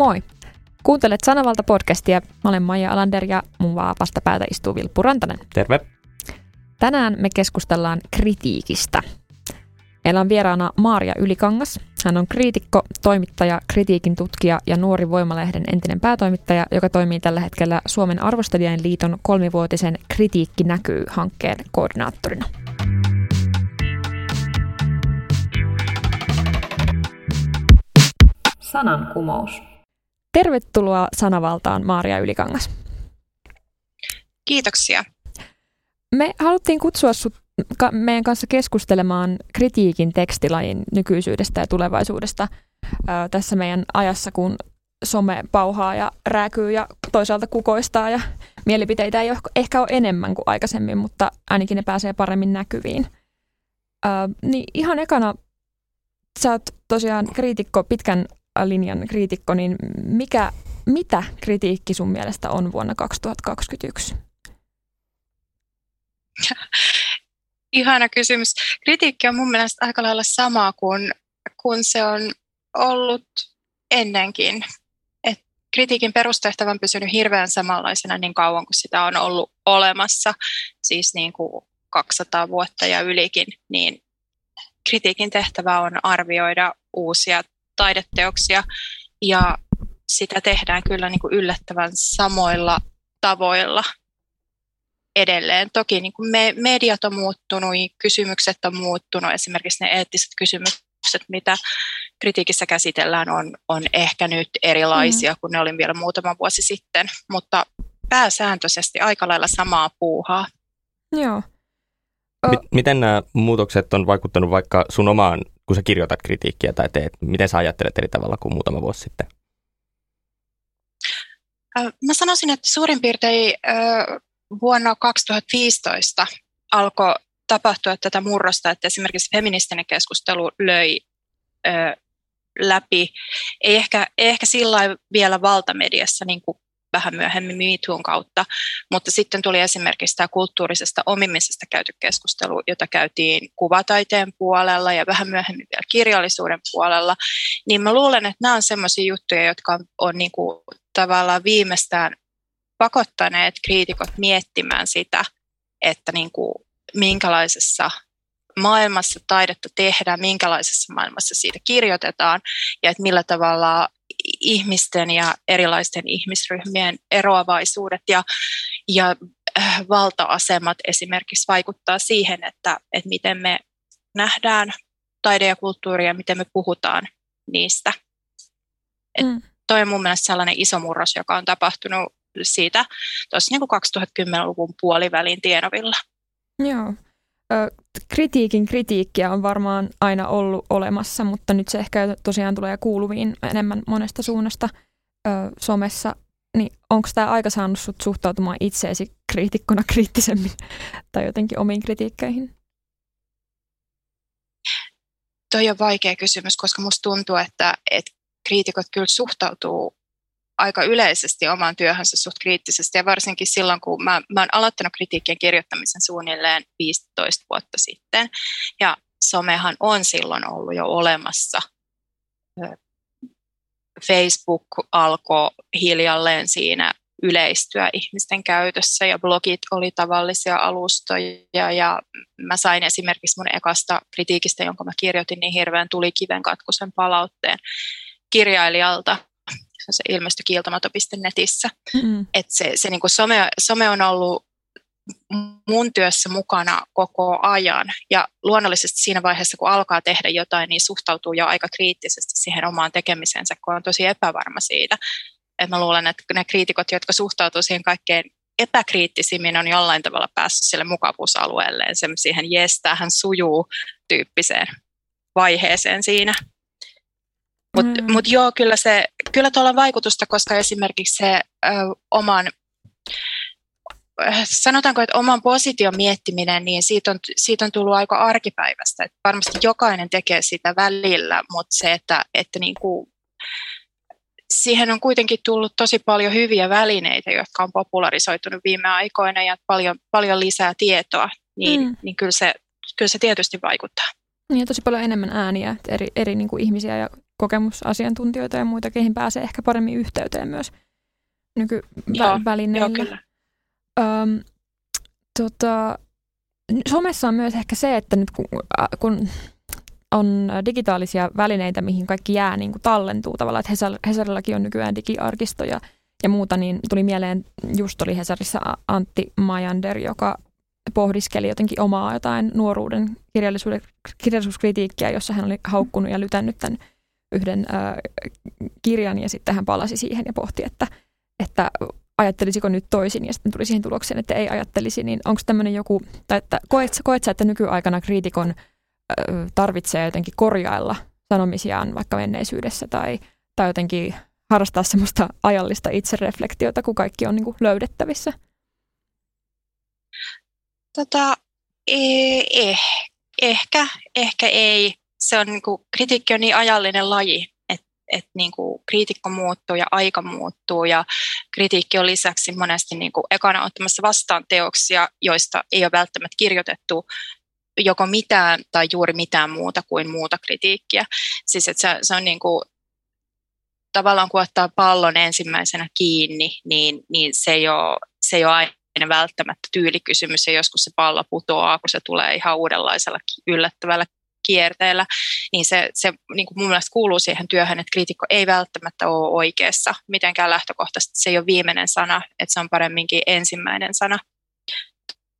Moi! Kuuntelet Sanavalta podcastia. Mä olen Maija Alander ja mun päätä istuu Vilppu Rantanen. Terve! Tänään me keskustellaan kritiikistä. Meillä on vieraana Maaria Ylikangas. Hän on kriitikko, toimittaja, kritiikin tutkija ja nuori Voimalehden entinen päätoimittaja, joka toimii tällä hetkellä Suomen arvostelijain liiton kolmivuotisen Kritiikki näkyy hankkeen koordinaattorina. Sanankumous. Tervetuloa sanavaltaan Maaria Ylikangas. Kiitoksia. Me haluttiin kutsua sut meidän kanssa keskustelemaan kritiikin tekstilajin nykyisyydestä ja tulevaisuudesta tässä meidän ajassa, kun some pauhaa ja rääkyy ja toisaalta kukoistaa ja mielipiteitä ei ehkä ole enemmän kuin aikaisemmin, mutta ainakin ne pääsee paremmin näkyviin. niin ihan ekana, sä oot tosiaan kriitikko, pitkän linjan kriitikko, niin mikä, mitä kritiikki sun mielestä on vuonna 2021? Ihana kysymys. Kritiikki on mun mielestä aika lailla sama kuin, kuin se on ollut ennenkin. Et kritiikin perustehtävä on pysynyt hirveän samanlaisena niin kauan kuin sitä on ollut olemassa, siis niin kuin 200 vuotta ja ylikin, niin kritiikin tehtävä on arvioida uusia taideteoksia ja sitä tehdään kyllä niin kuin yllättävän samoilla tavoilla edelleen. Toki niin kuin me, mediat on muuttunut, kysymykset on muuttunut, esimerkiksi ne eettiset kysymykset, mitä kritiikissä käsitellään, on, on ehkä nyt erilaisia mm. kuin ne oli vielä muutama vuosi sitten, mutta pääsääntöisesti aika lailla samaa puuhaa. Joo. Miten nämä muutokset on vaikuttanut vaikka sun omaan kun sä kirjoitat kritiikkiä tai teet? Miten sä ajattelet eri tavalla kuin muutama vuosi sitten? Mä sanoisin, että suurin piirtein vuonna 2015 alkoi tapahtua tätä murrosta, että esimerkiksi feministinen keskustelu löi läpi. Ei ehkä, ei ehkä sillä vielä valtamediassa niin kuin vähän myöhemmin MeToon kautta, mutta sitten tuli esimerkiksi tämä kulttuurisesta omimisesta käyty keskustelu, jota käytiin kuvataiteen puolella ja vähän myöhemmin vielä kirjallisuuden puolella, niin mä luulen, että nämä on sellaisia juttuja, jotka on, on niin kuin tavallaan viimeistään pakottaneet kriitikot miettimään sitä, että niin kuin minkälaisessa maailmassa taidetta tehdään, minkälaisessa maailmassa siitä kirjoitetaan ja että millä tavalla ihmisten ja erilaisten ihmisryhmien eroavaisuudet ja, ja äh, valta-asemat esimerkiksi vaikuttaa siihen, että, että miten me nähdään taide ja kulttuuri ja miten me puhutaan niistä. Et mm. Toi on mun mielestä sellainen iso murros, joka on tapahtunut siitä tuossa niin 2010-luvun puolivälin tienovilla. Joo kritiikin kritiikkiä on varmaan aina ollut olemassa, mutta nyt se ehkä tosiaan tulee kuuluviin enemmän monesta suunnasta ö, somessa. Niin onko tämä aika saanut sut suhtautumaan itseesi kriitikkona kriittisemmin tai jotenkin omiin kritiikkeihin? Toi on vaikea kysymys, koska musta tuntuu, että, että kriitikot kyllä suhtautuu aika yleisesti omaan työhönsä suht kriittisesti. Ja varsinkin silloin, kun mä, mä oon aloittanut kritiikkien kirjoittamisen suunnilleen 15 vuotta sitten. Ja somehan on silloin ollut jo olemassa. Facebook alkoi hiljalleen siinä yleistyä ihmisten käytössä ja blogit oli tavallisia alustoja. Ja mä sain esimerkiksi mun ekasta kritiikistä, jonka mä kirjoitin, niin hirveän tuli kiven katkusen palautteen kirjailijalta, se ilmestyi kiiltomato.netissä. Mm-hmm. Et se, se niin kuin some, some on ollut mun työssä mukana koko ajan. Ja luonnollisesti siinä vaiheessa, kun alkaa tehdä jotain, niin suhtautuu jo aika kriittisesti siihen omaan tekemisensä, kun on tosi epävarma siitä. Et mä luulen, että ne kriitikot, jotka suhtautuu siihen kaikkein epäkriittisimmin, on jollain tavalla päässyt sille mukavuusalueelleen, siihen jes, tähän sujuu tyyppiseen vaiheeseen siinä. Mutta mm. mut joo, kyllä, se, kyllä tuolla on vaikutusta, koska esimerkiksi se ö, oman, sanotaanko, että oman position miettiminen, niin siitä on, siitä on tullut aika arkipäivästä. Et varmasti jokainen tekee sitä välillä, mutta se, että, että niin kuin, siihen on kuitenkin tullut tosi paljon hyviä välineitä, jotka on popularisoitunut viime aikoina ja paljon, paljon lisää tietoa, niin, mm. niin kyllä, se, kyllä se tietysti vaikuttaa. Niin, tosi paljon enemmän ääniä, eri, eri niin kuin ihmisiä ja kokemusasiantuntijoita ja muita, keihin pääsee ehkä paremmin yhteyteen myös nykyvälineillä. Öm, tota, somessa on myös ehkä se, että nyt kun, kun on digitaalisia välineitä, mihin kaikki jää niin kuin tallentuu tavallaan, että Hesar, Hesarillakin on nykyään digiarkistoja ja muuta, niin tuli mieleen, just oli Hesarissa Antti Majander, joka pohdiskeli jotenkin omaa jotain nuoruuden kirjallisuuskritiikkiä, jossa hän oli haukkunut ja lytännyt tämän yhden äh, kirjan ja sitten hän palasi siihen ja pohti, että, että ajattelisiko nyt toisin ja sitten tuli siihen tulokseen, että ei ajattelisi, niin onko tämmöinen joku, tai että koet, koet sä, että nykyaikana kriitikon äh, tarvitsee jotenkin korjailla sanomisiaan vaikka menneisyydessä tai, tai jotenkin harrastaa semmoista ajallista itsereflektiota, kun kaikki on niin kuin löydettävissä? Tota, eh, ehkä, ehkä ei. Se on niin kuin, kritiikki on niin ajallinen laji, että et, niin kuin, kriitikko muuttuu ja aika muuttuu ja kritiikki on lisäksi monesti niin kuin, ekana ottamassa vastaan teoksia, joista ei ole välttämättä kirjoitettu joko mitään tai juuri mitään muuta kuin muuta kritiikkiä. Siis että se, se on niin kuin, tavallaan kun ottaa pallon ensimmäisenä kiinni, niin, niin se, ei ole, se ei ole aina välttämättä tyylikysymys ja joskus se pallo putoaa, kun se tulee ihan uudenlaisella yllättävällä kierteellä, niin se, se niin kuin mun mielestä kuuluu siihen työhön, että kriitikko ei välttämättä ole oikeassa mitenkään lähtökohtaisesti. Se ei ole viimeinen sana, että se on paremminkin ensimmäinen sana.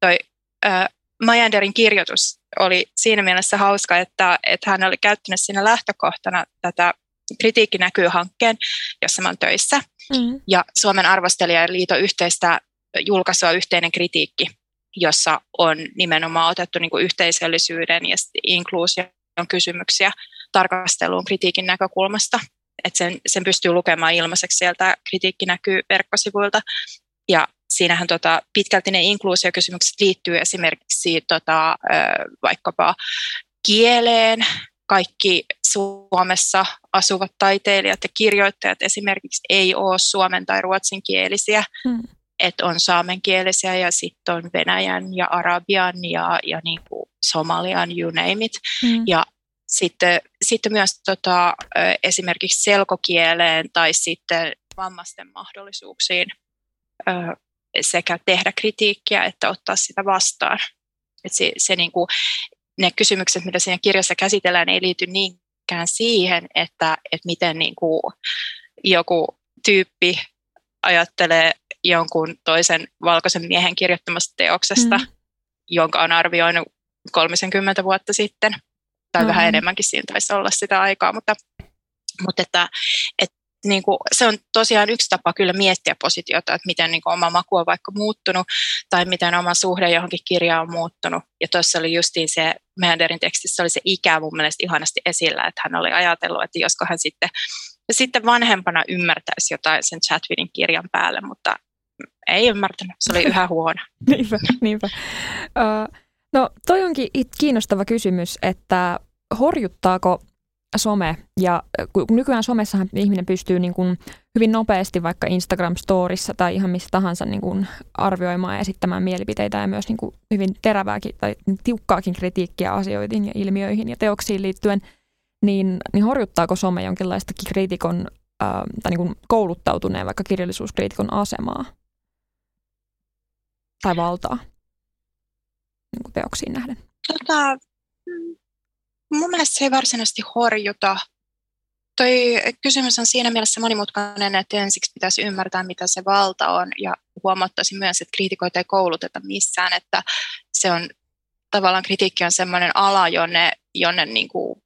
Toi, äh, Majanderin kirjoitus oli siinä mielessä hauska, että, että hän oli käyttänyt siinä lähtökohtana tätä kritiikki näkyy hankkeen, jossa mä olen töissä. Mm. Ja Suomen arvostelijaliiton yhteistä julkaisua yhteinen kritiikki, jossa on nimenomaan otettu niin kuin yhteisöllisyyden ja inkluusion kysymyksiä tarkasteluun kritiikin näkökulmasta. Et sen, sen pystyy lukemaan ilmaiseksi sieltä, kritiikki näkyy verkkosivuilta. Ja siinähän tota, pitkälti ne inkluusiokysymykset liittyy esimerkiksi tota, vaikkapa kieleen, kaikki Suomessa asuvat taiteilijat ja kirjoittajat esimerkiksi ei ole suomen tai ruotsinkielisiä, hmm. Että on saamenkielisiä ja sitten on venäjän ja arabian ja, ja niin kuin somalian, you name it. Hmm. Ja sitten, sitten myös tota, esimerkiksi selkokieleen tai sitten vammaisten mahdollisuuksiin sekä tehdä kritiikkiä että ottaa sitä vastaan. Et se, se niin kuin, ne kysymykset, mitä siinä kirjassa käsitellään, ei liity niinkään siihen, että, että miten niin kuin joku tyyppi ajattelee jonkun toisen valkoisen miehen kirjoittamasta teoksesta, mm. jonka on arvioinut 30 vuotta sitten, tai mm. vähän enemmänkin siinä taisi olla sitä aikaa, mutta, mutta että, että niin kuin, se on tosiaan yksi tapa kyllä miettiä positiota, että miten niin kuin, oma maku on vaikka muuttunut tai miten oma suhde johonkin kirjaan on muuttunut. Ja tuossa oli justiin se, Meanderin tekstissä oli se ikä mun mielestä ihanasti esillä, että hän oli ajatellut, että josko hän sitten, ja sitten vanhempana ymmärtäisi jotain sen Chatwinin kirjan päälle, mutta ei ymmärtänyt, se oli yhä huono. niinpä, niinpä. Uh, no toi onkin kiinnostava kysymys, että horjuttaako some, ja nykyään somessahan ihminen pystyy niin kuin hyvin nopeasti vaikka Instagram-storissa tai ihan missä tahansa niin kuin arvioimaan ja esittämään mielipiteitä ja myös niin kuin hyvin terävääkin tai tiukkaakin kritiikkiä asioihin ja ilmiöihin ja teoksiin liittyen, niin, niin horjuttaako some jonkinlaista kriitikon tai niin kuin kouluttautuneen vaikka kirjallisuuskriitikon asemaa tai valtaa niin kuin teoksiin nähden? Tota, mun mielestä se ei varsinaisesti horjuta. Toi kysymys on siinä mielessä monimutkainen, että ensiksi pitäisi ymmärtää, mitä se valta on, ja huomattaisin myös, että kriitikoita ei kouluteta missään, että se on tavallaan kritiikki on sellainen ala, jonne, jonne niin kuin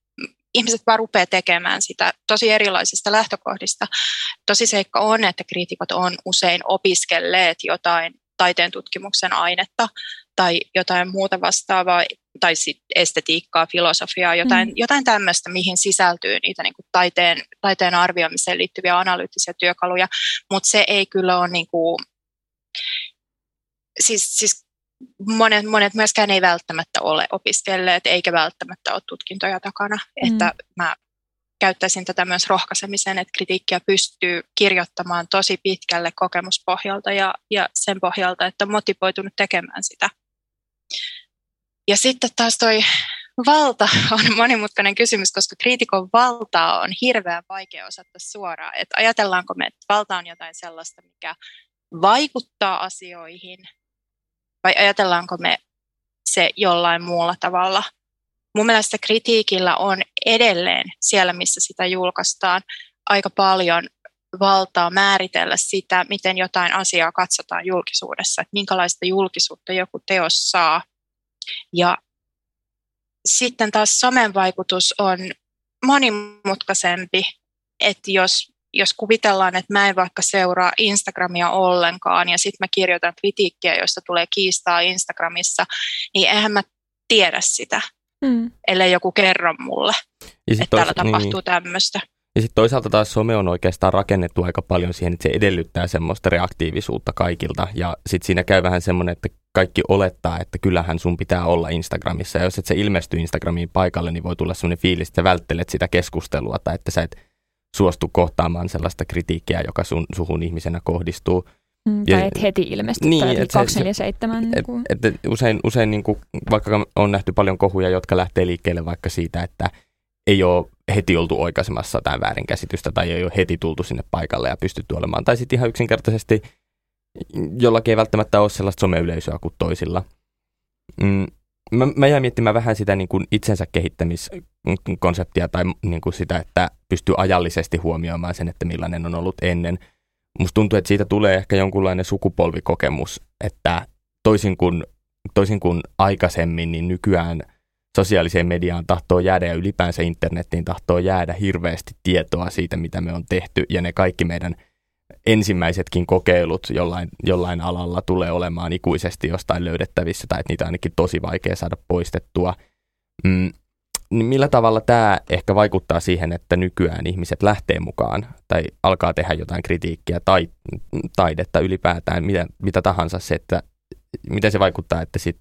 ihmiset vaan rupeaa tekemään sitä tosi erilaisista lähtökohdista. Tosi seikka on, että kriitikot on usein opiskelleet jotain taiteen tutkimuksen ainetta tai jotain muuta vastaavaa, tai sit estetiikkaa, filosofiaa, jotain, mm. jotain tämmöistä, mihin sisältyy niitä niin kuin taiteen, taiteen arvioimiseen liittyviä analyyttisiä työkaluja, mutta se ei kyllä ole niin kuin, siis, siis monet, monet myöskään ei välttämättä ole opiskelleet, eikä välttämättä ole tutkintoja takana, mm. että mä käyttäisin tätä myös rohkaisemiseen, että kritiikkiä pystyy kirjoittamaan tosi pitkälle kokemuspohjalta ja, ja sen pohjalta, että on motivoitunut tekemään sitä. Ja sitten taas toi valta on monimutkainen kysymys, koska kriitikon valtaa on hirveän vaikea osata suoraan. Että ajatellaanko me, että valta on jotain sellaista, mikä vaikuttaa asioihin, vai ajatellaanko me se jollain muulla tavalla. Mun mielestä kritiikillä on edelleen siellä, missä sitä julkaistaan, aika paljon valtaa määritellä sitä, miten jotain asiaa katsotaan julkisuudessa, että minkälaista julkisuutta joku teos saa. Ja sitten taas somen vaikutus on monimutkaisempi, että jos, jos kuvitellaan, että mä en vaikka seuraa Instagramia ollenkaan ja sitten mä kirjoitan kritiikkiä, josta tulee kiistaa Instagramissa, niin eihän mä tiedä sitä, mm. ellei joku kerro mulle, että täällä niin. tapahtuu niin. tämmöistä. Ja sitten toisaalta taas some on oikeastaan rakennettu aika paljon siihen, että se edellyttää semmoista reaktiivisuutta kaikilta. Ja sitten siinä käy vähän semmoinen, että kaikki olettaa, että kyllähän sun pitää olla Instagramissa. Ja jos et se ilmesty Instagramiin paikalle, niin voi tulla semmoinen fiilis, että sä välttelet sitä keskustelua tai että sä et suostu kohtaamaan sellaista kritiikkiä, joka sun, suhun ihmisenä kohdistuu. Mm, tai et heti ilmesty niin, tai 247. Niin et, et, et usein, usein niin kuin, vaikka on nähty paljon kohuja, jotka lähtee liikkeelle vaikka siitä, että ei ole heti oltu oikaisemassa jotain väärinkäsitystä tai ei ole heti tultu sinne paikalle ja pystytty olemaan. Tai sitten ihan yksinkertaisesti jollakin ei välttämättä ole sellaista someyleisöä kuin toisilla. Mm, mä, mä jäin miettimään vähän sitä niin kuin itsensä kehittämiskonseptia tai niin kuin sitä, että pystyy ajallisesti huomioimaan sen, että millainen on ollut ennen. Musta tuntuu, että siitä tulee ehkä jonkunlainen sukupolvikokemus, että toisin kuin, toisin kuin aikaisemmin, niin nykyään – sosiaaliseen mediaan tahtoo jäädä ja ylipäänsä internettiin tahtoo jäädä hirveästi tietoa siitä, mitä me on tehty ja ne kaikki meidän ensimmäisetkin kokeilut jollain, jollain alalla tulee olemaan ikuisesti jostain löydettävissä tai että niitä on ainakin tosi vaikea saada poistettua. Mm, niin millä tavalla tämä ehkä vaikuttaa siihen, että nykyään ihmiset lähtee mukaan tai alkaa tehdä jotain kritiikkiä tai taidetta ylipäätään, mitä, mitä tahansa se, että miten se vaikuttaa, että sit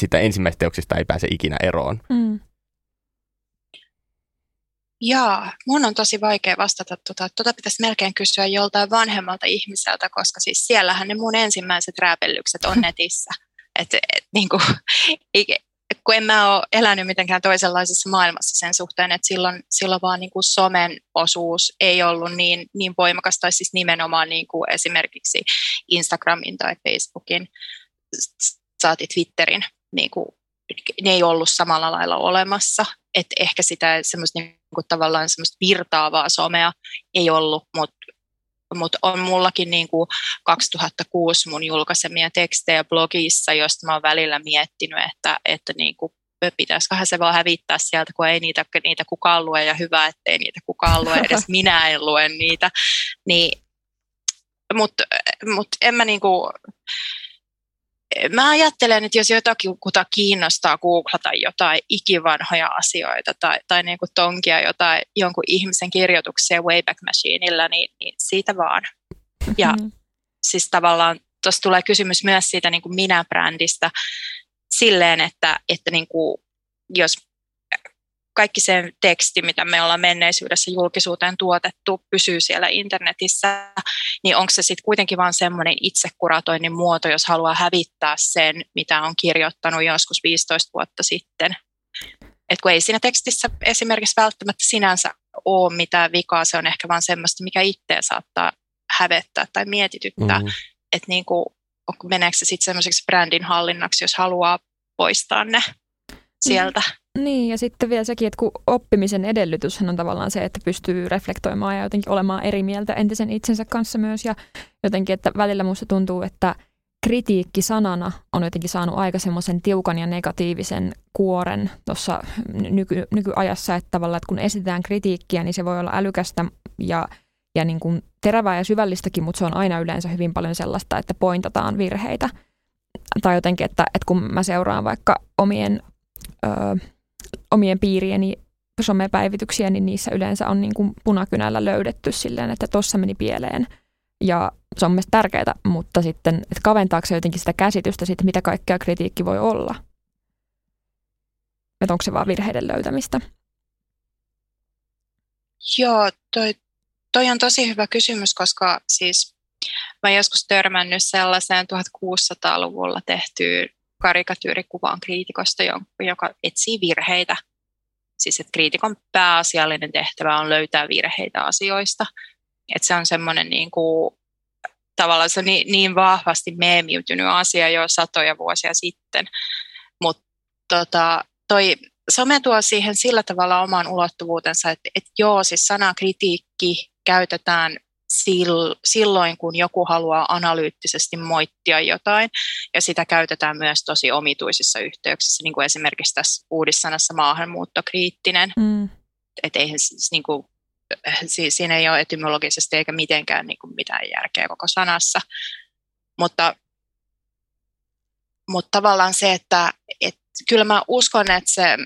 sitä ensimmäistä teoksista ei pääse ikinä eroon. Mm. Jaa, mun on tosi vaikea vastata tuota. Tuota pitäisi melkein kysyä joltain vanhemmalta ihmiseltä, koska siis siellähän ne mun ensimmäiset rääpellykset on netissä. Et, et, niin kuin, kun en mä ole elänyt mitenkään toisenlaisessa maailmassa sen suhteen, että silloin, silloin vaan niin kuin somen osuus ei ollut niin, niin voimakas, tai siis nimenomaan niin kuin esimerkiksi Instagramin tai Facebookin, saati Twitterin niin kuin, ne ei ollut samalla lailla olemassa. että ehkä sitä semmoista niin kuin, tavallaan semmoista virtaavaa somea ei ollut, mutta mut on mullakin niin kuin 2006 mun julkaisemia tekstejä blogissa, josta mä oon välillä miettinyt, että, että niin kuin pitäisiköhän se vaan hävittää sieltä, kun ei niitä, niitä kukaan lue ja hyvä, ettei niitä kukaan lue, edes minä en lue niitä. Niin, mutta mut en mä niinku, mä ajattelen, että jos jotakin kuta kiinnostaa googlata jotain ikivanhoja asioita tai, tai niin kuin tonkia jotain, jonkun ihmisen kirjoituksia Wayback Machineilla, niin, niin siitä vaan. Ja mm-hmm. siis tavallaan tuossa tulee kysymys myös siitä niin kuin minä-brändistä silleen, että, että niin kuin, jos kaikki se teksti, mitä me ollaan menneisyydessä julkisuuteen tuotettu, pysyy siellä internetissä, niin onko se sitten kuitenkin vain semmoinen itsekuratoinnin muoto, jos haluaa hävittää sen, mitä on kirjoittanut joskus 15 vuotta sitten. Et kun ei siinä tekstissä esimerkiksi välttämättä sinänsä ole mitään vikaa, se on ehkä vain semmoista, mikä itseä saattaa hävettää tai mietityttää, mm-hmm. että niinku, meneekö se sitten semmoiseksi brändin hallinnaksi, jos haluaa poistaa ne sieltä. Mm. Niin, ja sitten vielä sekin, että kun oppimisen edellytyshän on tavallaan se, että pystyy reflektoimaan ja jotenkin olemaan eri mieltä entisen itsensä kanssa myös. Ja jotenkin, että välillä musta tuntuu, että kritiikki sanana on jotenkin saanut aika semmoisen tiukan ja negatiivisen kuoren tuossa nyky, nykyajassa, että tavallaan, että kun esitetään kritiikkiä, niin se voi olla älykästä ja, ja niin kuin terävää ja syvällistäkin, mutta se on aina yleensä hyvin paljon sellaista, että pointataan virheitä. Tai jotenkin, että, että kun mä seuraan vaikka omien ö, omien piirieni somepäivityksiä, niin niissä yleensä on niin kuin punakynällä löydetty silleen, että tuossa meni pieleen. Ja se on mielestäni tärkeää, mutta sitten, että kaventaako se jotenkin sitä käsitystä siitä, mitä kaikkea kritiikki voi olla? Että onko se vaan virheiden löytämistä? Joo, toi, toi on tosi hyvä kysymys, koska siis mä joskus törmännyt sellaiseen 1600-luvulla tehtyyn karikatyyrikuvaan kriitikosta, joka etsii virheitä. Siis että kriitikon pääasiallinen tehtävä on löytää virheitä asioista. Että se on semmoinen niin kuin, tavallaan se niin, niin vahvasti meemiytynyt asia jo satoja vuosia sitten. Mutta tota, toi some tuo siihen sillä tavalla oman ulottuvuutensa, että, että joo, siis sana kritiikki käytetään silloin, kun joku haluaa analyyttisesti moittia jotain, ja sitä käytetään myös tosi omituisissa yhteyksissä, niin kuin esimerkiksi tässä uudissanassa maahanmuuttokriittinen. Mm. Että eihän siis, niin kuin, siis siinä ei ole etymologisesti eikä mitenkään niin kuin mitään järkeä koko sanassa, mutta, mutta tavallaan se, että, että kyllä mä uskon, että se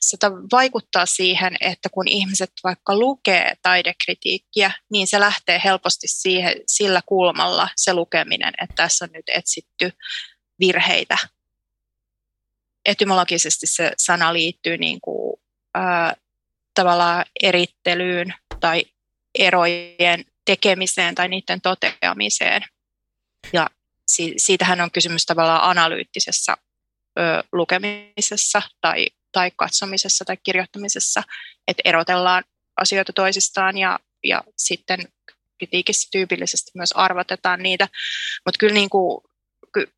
se vaikuttaa siihen, että kun ihmiset vaikka lukee taidekritiikkiä, niin se lähtee helposti siihen, sillä kulmalla se lukeminen, että tässä on nyt etsitty virheitä. Etymologisesti se sana liittyy niin kuin, ää, tavallaan erittelyyn tai erojen tekemiseen tai niiden toteamiseen. Ja si- siitähän on kysymys tavallaan analyyttisessä ö, lukemisessa tai tai katsomisessa tai kirjoittamisessa, että erotellaan asioita toisistaan ja, ja sitten kritiikissä tyypillisesti myös arvotetaan niitä. Mutta kyllä, niin ky,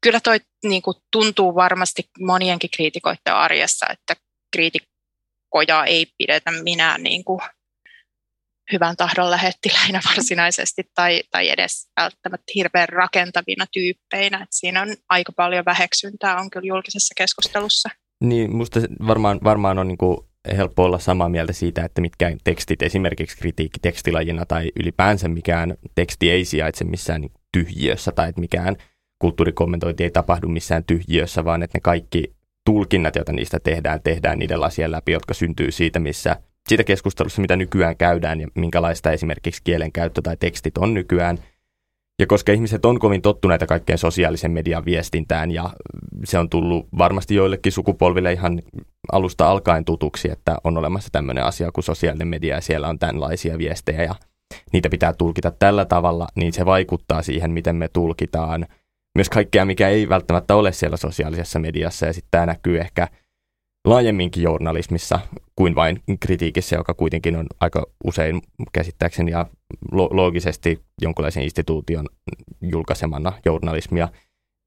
kyllä toi niin tuntuu varmasti monienkin kriitikoiden arjessa, että kriitikkoja ei pidetä minä niin hyvän tahdon lähettiläinä varsinaisesti tai, tai edes välttämättä hirveän rakentavina tyyppeinä. Et siinä on aika paljon väheksyntää on kyllä julkisessa keskustelussa. Niin, musta varmaan, varmaan on niin kuin helppo olla samaa mieltä siitä, että mitkä tekstit, esimerkiksi kritiikki tekstilajina tai ylipäänsä mikään teksti ei sijaitse missään niin tyhjiössä tai että mikään kulttuurikommentointi ei tapahdu missään tyhjiössä, vaan että ne kaikki tulkinnat, joita niistä tehdään, tehdään niiden lasien läpi, jotka syntyy siitä, missä siitä keskustelussa, mitä nykyään käydään ja minkälaista esimerkiksi kielenkäyttö tai tekstit on nykyään. Ja koska ihmiset on kovin tottuneita kaikkeen sosiaalisen median viestintään ja se on tullut varmasti joillekin sukupolville ihan alusta alkaen tutuksi, että on olemassa tämmöinen asia kuin sosiaalinen media ja siellä on tämänlaisia viestejä ja niitä pitää tulkita tällä tavalla, niin se vaikuttaa siihen, miten me tulkitaan myös kaikkea, mikä ei välttämättä ole siellä sosiaalisessa mediassa ja sitten tämä näkyy ehkä – laajemminkin journalismissa kuin vain kritiikissä, joka kuitenkin on aika usein käsittääkseni ja lo- loogisesti jonkinlaisen instituution julkaisemana journalismia,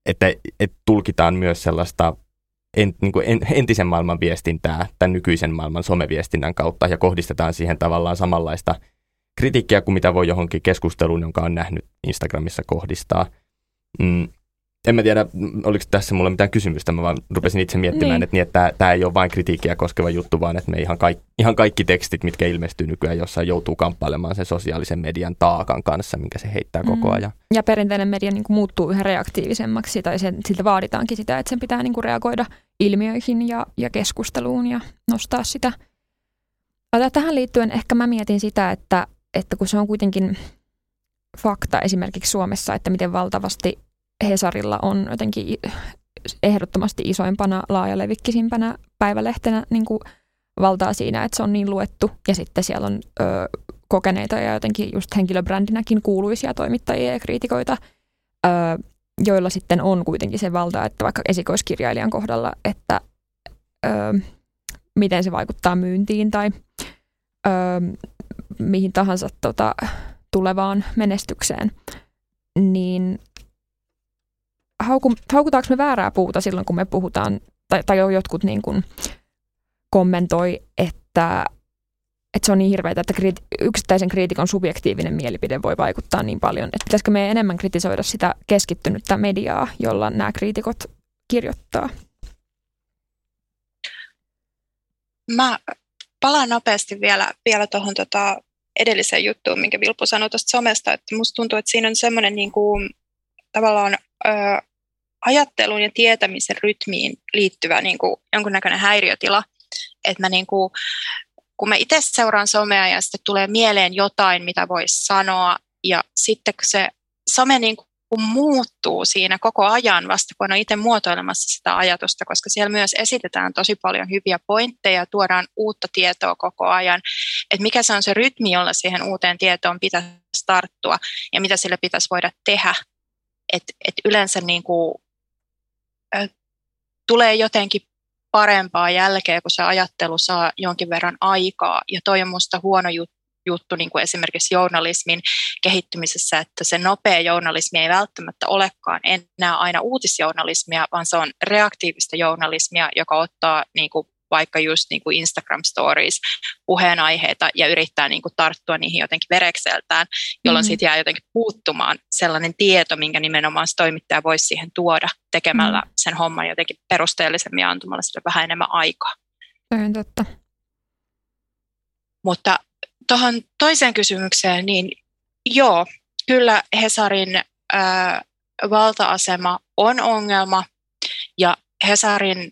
että, että tulkitaan myös sellaista en, niin kuin en, entisen maailman viestintää tämän nykyisen maailman someviestinnän kautta ja kohdistetaan siihen tavallaan samanlaista kritiikkiä kuin mitä voi johonkin keskusteluun, jonka on nähnyt Instagramissa kohdistaa. Mm, en mä tiedä, oliko tässä mulla mitään kysymystä, mä vaan rupesin itse miettimään, niin. että, niin, että tämä ei ole vain kritiikkiä koskeva juttu, vaan että me ihan, kaik, ihan kaikki tekstit, mitkä ilmestyy nykyään jossain, joutuu kamppailemaan sen sosiaalisen median taakan kanssa, minkä se heittää koko mm. ajan. Ja perinteinen media niin kuin muuttuu yhä reaktiivisemmaksi, tai sen, siltä vaaditaankin sitä, että sen pitää niin kuin reagoida ilmiöihin ja, ja keskusteluun ja nostaa sitä. Ja tähän liittyen ehkä mä mietin sitä, että, että kun se on kuitenkin fakta esimerkiksi Suomessa, että miten valtavasti Hesarilla on jotenkin ehdottomasti isoimpana, laajalevikkisimpänä päivälehtenä niin kuin valtaa siinä, että se on niin luettu. Ja sitten siellä on ö, kokeneita ja jotenkin just henkilöbrändinäkin kuuluisia toimittajia ja kriitikoita, ö, joilla sitten on kuitenkin se valta, että vaikka esikoiskirjailijan kohdalla, että ö, miten se vaikuttaa myyntiin tai ö, mihin tahansa tota, tulevaan menestykseen, niin hauku, haukutaanko me väärää puuta silloin, kun me puhutaan, tai, tai jotkut niin kuin kommentoi, että, että se on niin hirveätä, että kriiti, yksittäisen kriitikon subjektiivinen mielipide voi vaikuttaa niin paljon. Että pitäisikö me enemmän kritisoida sitä keskittynyttä mediaa, jolla nämä kriitikot kirjoittaa? Mä palaan nopeasti vielä, vielä tuohon tota edelliseen juttuun, minkä Vilpu sanoi tuosta somesta, että musta tuntuu, että siinä on semmoinen niin kuin, tavallaan ö, ajattelun ja tietämisen rytmiin liittyvä niin kuin jonkunnäköinen häiriötila. Että mä niin kuin, kun mä itse seuraan somea ja sitten tulee mieleen jotain, mitä voisi sanoa, ja sitten kun se some niin kuin muuttuu siinä koko ajan vasta, kun on itse muotoilemassa sitä ajatusta, koska siellä myös esitetään tosi paljon hyviä pointteja, tuodaan uutta tietoa koko ajan, että mikä se on se rytmi, jolla siihen uuteen tietoon pitäisi tarttua ja mitä sille pitäisi voida tehdä. Et, et yleensä niin kuin tulee jotenkin parempaa jälkeä, kun se ajattelu saa jonkin verran aikaa. Ja toi on minusta huono juttu juttu niin kuin esimerkiksi journalismin kehittymisessä, että se nopea journalismi ei välttämättä olekaan enää aina uutisjournalismia, vaan se on reaktiivista journalismia, joka ottaa niin kuin vaikka just niin kuin Instagram Stories puheenaiheita ja yrittää niin kuin tarttua niihin jotenkin verekseltään, jolloin mm-hmm. siitä jää jotenkin puuttumaan sellainen tieto, minkä nimenomaan se toimittaja voisi siihen tuoda tekemällä mm-hmm. sen homman jotenkin perusteellisemmin ja antamalla sille vähän enemmän aikaa. On totta. Mutta tuohon toiseen kysymykseen, niin joo, kyllä Hesarin ää, valta-asema on ongelma ja Hesarin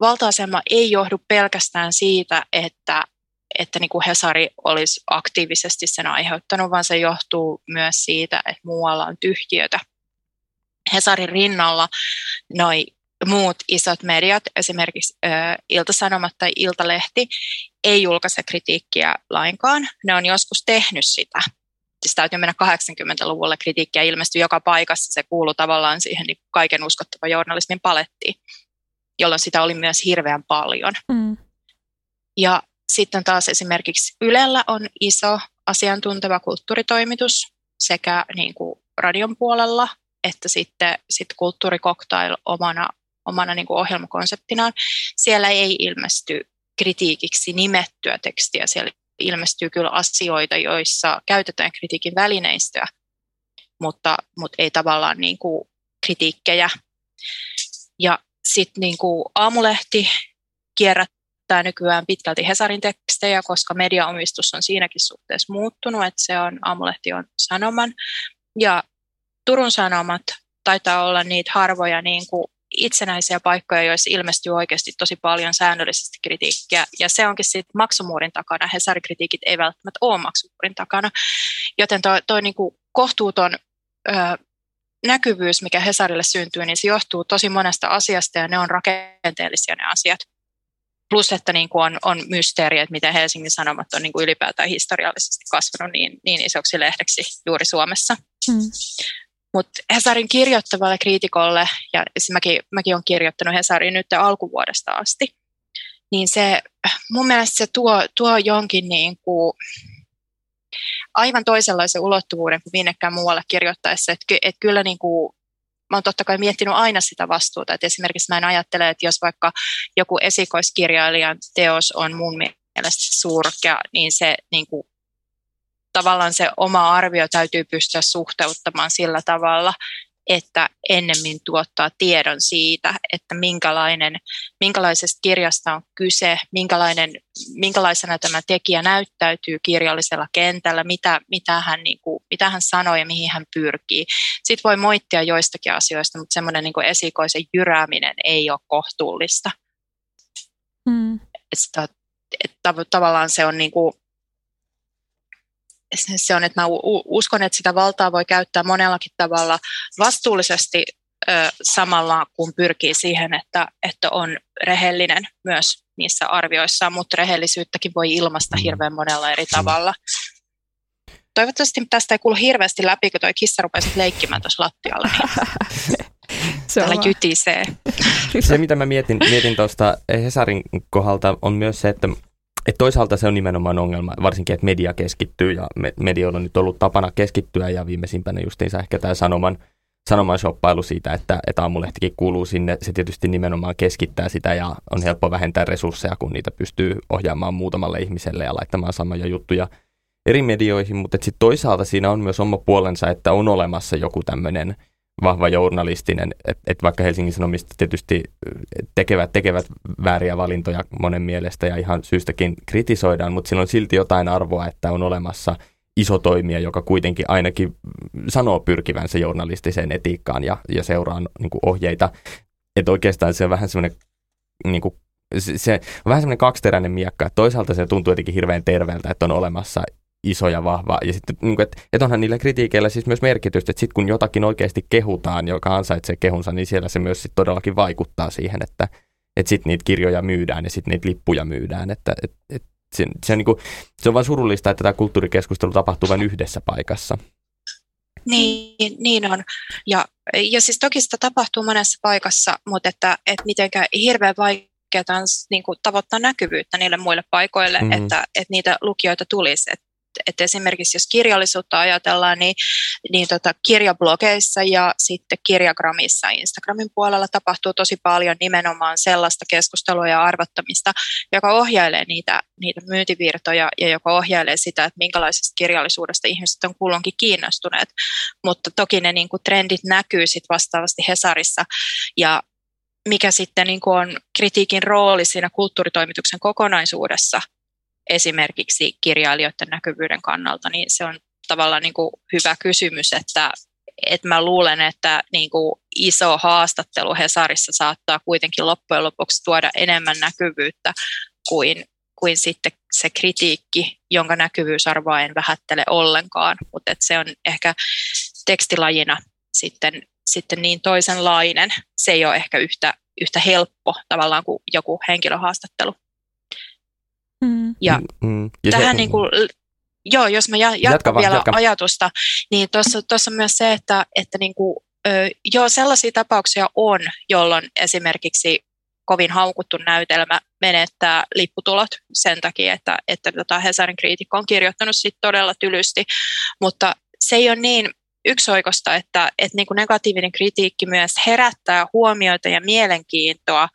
valta-asema ei johdu pelkästään siitä, että, että niin kuin Hesari olisi aktiivisesti sen aiheuttanut, vaan se johtuu myös siitä, että muualla on tyhjiötä. Hesarin rinnalla noi muut isot mediat, esimerkiksi ö, Ilta-Sanomat tai Iltalehti, ei julkaise kritiikkiä lainkaan. Ne on joskus tehnyt sitä. Siis täytyy mennä 80-luvulle kritiikkiä ilmestyi joka paikassa. Se kuuluu tavallaan siihen niin kaiken uskottavan journalismin palettiin, jolloin sitä oli myös hirveän paljon. Mm. Ja sitten taas esimerkiksi Ylellä on iso asiantunteva kulttuuritoimitus sekä niin kuin radion puolella että sitten sit kulttuurikoktail omana omana niin kuin ohjelmakonseptinaan. Siellä ei ilmesty kritiikiksi nimettyä tekstiä, siellä ilmestyy kyllä asioita, joissa käytetään kritiikin välineistöä, mutta, mutta ei tavallaan niin kuin kritiikkejä. Ja sitten niin kuin aamulehti kierrättää nykyään pitkälti Hesarin tekstejä, koska mediaomistus on siinäkin suhteessa muuttunut, että se on, aamulehti on sanoman. Ja Turun Sanomat taitaa olla niitä harvoja niin kuin itsenäisiä paikkoja, joissa ilmestyy oikeasti tosi paljon säännöllisesti kritiikkiä, ja se onkin sitten maksumuurin takana. Hesari-kritiikit ei välttämättä ole maksumuurin takana, joten tuo, niinku kohtuuton ö, näkyvyys, mikä Hesarille syntyy, niin se johtuu tosi monesta asiasta, ja ne on rakenteellisia ne asiat. Plus, että niin kuin on, on mysteeri, että miten Helsingin Sanomat on niin kuin ylipäätään historiallisesti kasvanut niin, niin isoksi lehdeksi juuri Suomessa. Hmm. Mutta Hesarin kirjoittavalle kriitikolle, ja mäkin, mäkin olen kirjoittanut Hesarin nyt alkuvuodesta asti, niin se mun mielestä se tuo, tuo jonkin niin kuin aivan toisenlaisen ulottuvuuden kuin minnekään muualle kirjoittaessa. Että et kyllä niin kuin, mä oon totta kai miettinyt aina sitä vastuuta, että esimerkiksi mä en ajattele, että jos vaikka joku esikoiskirjailijan teos on mun mielestä surkea, niin se niin kuin tavallaan se oma arvio täytyy pystyä suhteuttamaan sillä tavalla, että ennemmin tuottaa tiedon siitä, että minkälainen, minkälaisesta kirjasta on kyse, minkälainen, minkälaisena tämä tekijä näyttäytyy kirjallisella kentällä, mitä, mitä, hän, niin kuin, mitä hän sanoo ja mihin hän pyrkii. Sitten voi moittia joistakin asioista, mutta semmoinen niin esikoisen jyrääminen ei ole kohtuullista. Mm. Että, että tavallaan se on niin kuin, se on, että mä uskon, että sitä valtaa voi käyttää monellakin tavalla vastuullisesti samalla, kun pyrkii siihen, että, että on rehellinen myös niissä arvioissaan, mutta rehellisyyttäkin voi ilmasta mm. hirveän monella eri tavalla. Toivottavasti tästä ei kuulu hirveästi läpi, kun toi kissa rupesi leikkimään tuossa lattialla. Niin se Täällä jytisee. Se, mitä mä mietin, mietin tuosta Hesarin kohdalta, on myös se, että et toisaalta se on nimenomaan ongelma, varsinkin, että media keskittyy ja me, medioilla on nyt ollut tapana keskittyä ja viimeisimpänä justiinsa ehkä tämä sanoman, sanoman shoppailu siitä, että, että aamulehtikin kuuluu sinne. Se tietysti nimenomaan keskittää sitä ja on helppo vähentää resursseja, kun niitä pystyy ohjaamaan muutamalle ihmiselle ja laittamaan samoja juttuja eri medioihin, mutta sitten toisaalta siinä on myös oma puolensa, että on olemassa joku tämmöinen – vahva journalistinen, että et vaikka Helsingin Sanomista tietysti tekevät, tekevät vääriä valintoja monen mielestä ja ihan syystäkin kritisoidaan, mutta sillä on silti jotain arvoa, että on olemassa iso toimija, joka kuitenkin ainakin sanoo pyrkivänsä journalistiseen etiikkaan ja, ja seuraa niin kuin ohjeita. Että oikeastaan se on vähän semmoinen niin kuin se on vähän semmoinen kaksiteräinen miekka, että toisaalta se tuntuu jotenkin hirveän terveeltä, että on olemassa iso ja vahva. Ja sitten, niin että et onhan niillä kritiikeillä siis myös merkitystä, että sitten kun jotakin oikeasti kehutaan, joka ansaitsee kehunsa, niin siellä se myös sit todellakin vaikuttaa siihen, että et sitten niitä kirjoja myydään ja sitten niitä lippuja myydään. Että et, et se, se, on niin kuin, se on vain surullista, että tämä kulttuurikeskustelu tapahtuu vain yhdessä paikassa. Niin, niin on. Ja, ja siis toki sitä tapahtuu monessa paikassa, mutta että, että mitenkään hirveän vaikeaa on niin kuin, tavoittaa näkyvyyttä niille muille paikoille, mm. että, että niitä lukijoita tulisi. Et että esimerkiksi jos kirjallisuutta ajatellaan, niin, niin tota, kirjablogeissa ja sitten kirjagramissa Instagramin puolella tapahtuu tosi paljon nimenomaan sellaista keskustelua ja arvottamista, joka ohjailee niitä, niitä myyntivirtoja ja joka ohjailee sitä, että minkälaisesta kirjallisuudesta ihmiset on kulloinkin kiinnostuneet. Mutta toki ne niin kuin, trendit näkyy sitten vastaavasti Hesarissa ja mikä sitten niin kuin on kritiikin rooli siinä kulttuuritoimituksen kokonaisuudessa – esimerkiksi kirjailijoiden näkyvyyden kannalta, niin se on tavallaan niin kuin hyvä kysymys, että, että mä luulen, että niin kuin iso haastattelu Hesarissa saattaa kuitenkin loppujen lopuksi tuoda enemmän näkyvyyttä kuin, kuin sitten se kritiikki, jonka näkyvyysarvoa en vähättele ollenkaan, mutta se on ehkä tekstilajina sitten, sitten niin toisenlainen. Se ei ole ehkä yhtä, yhtä helppo tavallaan kuin joku henkilöhaastattelu. Mm. Ja, mm. ja tähän se, niin kuin, joo, jos mä jatkan jatka vielä jatka. ajatusta, niin tuossa on myös se, että, että niin kuin, joo, sellaisia tapauksia on, jolloin esimerkiksi kovin haukuttu näytelmä menettää lipputulot sen takia, että, että tota Hesarin kriitikko on kirjoittanut sit todella tylysti, mutta se ei ole niin yksioikosta, että, että niin kuin negatiivinen kritiikki myös herättää huomioita ja mielenkiintoa.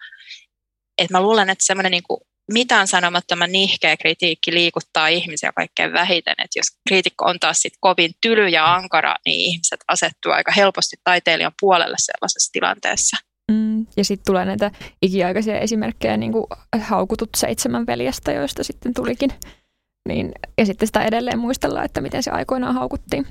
että mä luulen, että semmoinen niin mitään sanomattoman nihkeä kritiikki liikuttaa ihmisiä kaikkein vähiten. Että jos kriitikko on taas sit kovin tyly ja ankara, niin ihmiset asettuu aika helposti taiteilijan puolelle sellaisessa tilanteessa. Mm, ja sitten tulee näitä ikiaikaisia esimerkkejä, niin kuin haukutut seitsemän veljestä, joista sitten tulikin. Niin, ja sitten sitä edelleen muistellaan, että miten se aikoinaan haukuttiin.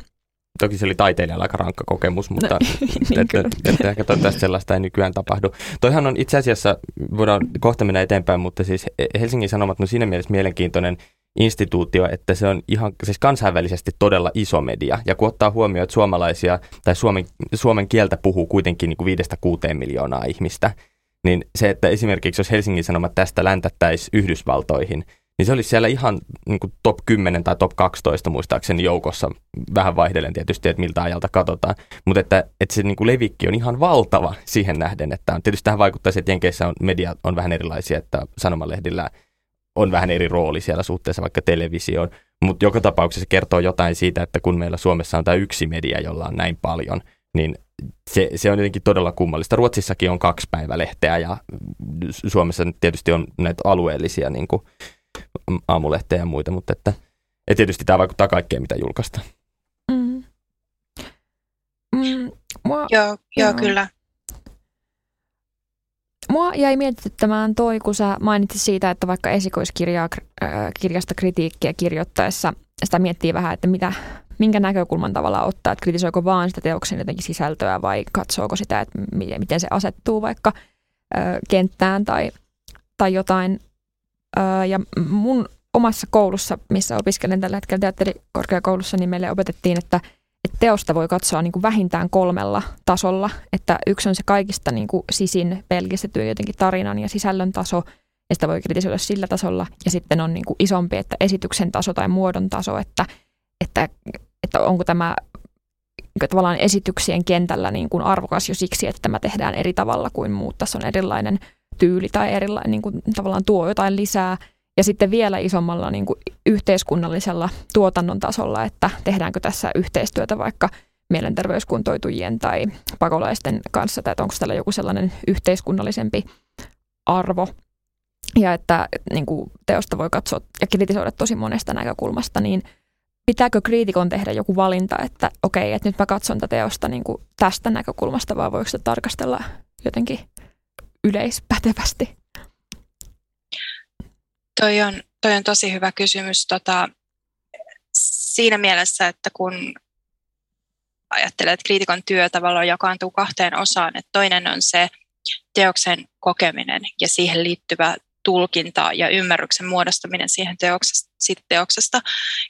Toki se oli taiteilijalla aika rankka kokemus, mutta niin että, että ehkä toivottavasti sellaista ei nykyään tapahdu. Toihan on itse asiassa, voidaan kohta mennä eteenpäin, mutta siis Helsingin Sanomat on siinä mielessä mielenkiintoinen instituutio, että se on ihan siis kansainvälisesti todella iso media. Ja kun ottaa huomioon, että suomalaisia tai suomen, suomen kieltä puhuu kuitenkin niin kuin viidestä kuuteen miljoonaa ihmistä, niin se, että esimerkiksi jos Helsingin Sanomat tästä läntättäisi Yhdysvaltoihin – niin se olisi siellä ihan niin kuin top 10 tai top 12 muistaakseni joukossa, vähän vaihdellen tietysti, että miltä ajalta katsotaan, mutta että, että se niin kuin levikki on ihan valtava siihen nähden, että on, tietysti tähän vaikuttaa se, että Jenkeissä on, media on vähän erilaisia, että sanomalehdillä on vähän eri rooli siellä suhteessa vaikka televisioon, mutta joka tapauksessa se kertoo jotain siitä, että kun meillä Suomessa on tämä yksi media, jolla on näin paljon, niin se, se on jotenkin todella kummallista. Ruotsissakin on kaksi päivälehteä ja Suomessa tietysti on näitä alueellisia niin kuin, aamulehteä ja muita, mutta että, ja tietysti tämä vaikuttaa kaikkeen, mitä julkaistaan. Mm. Mm, mua, joo, joo, joo, kyllä. Mua jäi mietityttämään toi, kun sä mainitsit siitä, että vaikka esikoiskirjasta kritiikkiä kirjoittaessa sitä miettii vähän, että mitä, minkä näkökulman tavalla ottaa, että kritisoiko vaan sitä teoksen jotenkin sisältöä vai katsooko sitä, että miten se asettuu vaikka ö, kenttään tai, tai jotain ja mun omassa koulussa, missä opiskelen tällä hetkellä teatterikorkeakoulussa, niin meille opetettiin, että, että teosta voi katsoa niin kuin vähintään kolmella tasolla. Että yksi on se kaikista niin kuin sisin pelkistetty jotenkin tarinan ja sisällön taso, ja sitä voi kritisoida sillä tasolla. Ja sitten on niin kuin isompi, että esityksen taso tai muodon taso, että, että, että onko tämä tavallaan esityksien kentällä niin kuin arvokas jo siksi, että tämä tehdään eri tavalla kuin muut. Tässä on erilainen tyyli tai erilainen, niin kuin tavallaan tuo jotain lisää. Ja sitten vielä isommalla niin kuin yhteiskunnallisella tuotannon tasolla, että tehdäänkö tässä yhteistyötä vaikka mielenterveyskuntoitujien tai pakolaisten kanssa, tai onko tällä joku sellainen yhteiskunnallisempi arvo. Ja että niin kuin teosta voi katsoa ja kritisoida tosi monesta näkökulmasta, niin pitääkö kriitikon tehdä joku valinta, että okei, että nyt mä katson tätä teosta niin kuin tästä näkökulmasta, vai voiko sitä tarkastella jotenkin yleispätevästi? Toi on, toi on tosi hyvä kysymys tota, siinä mielessä, että kun ajattelee, että kriitikon työ tavallaan jakaantuu kahteen osaan, että toinen on se teoksen kokeminen ja siihen liittyvä tulkinta ja ymmärryksen muodostaminen siihen teoksesta, siitä teoksesta,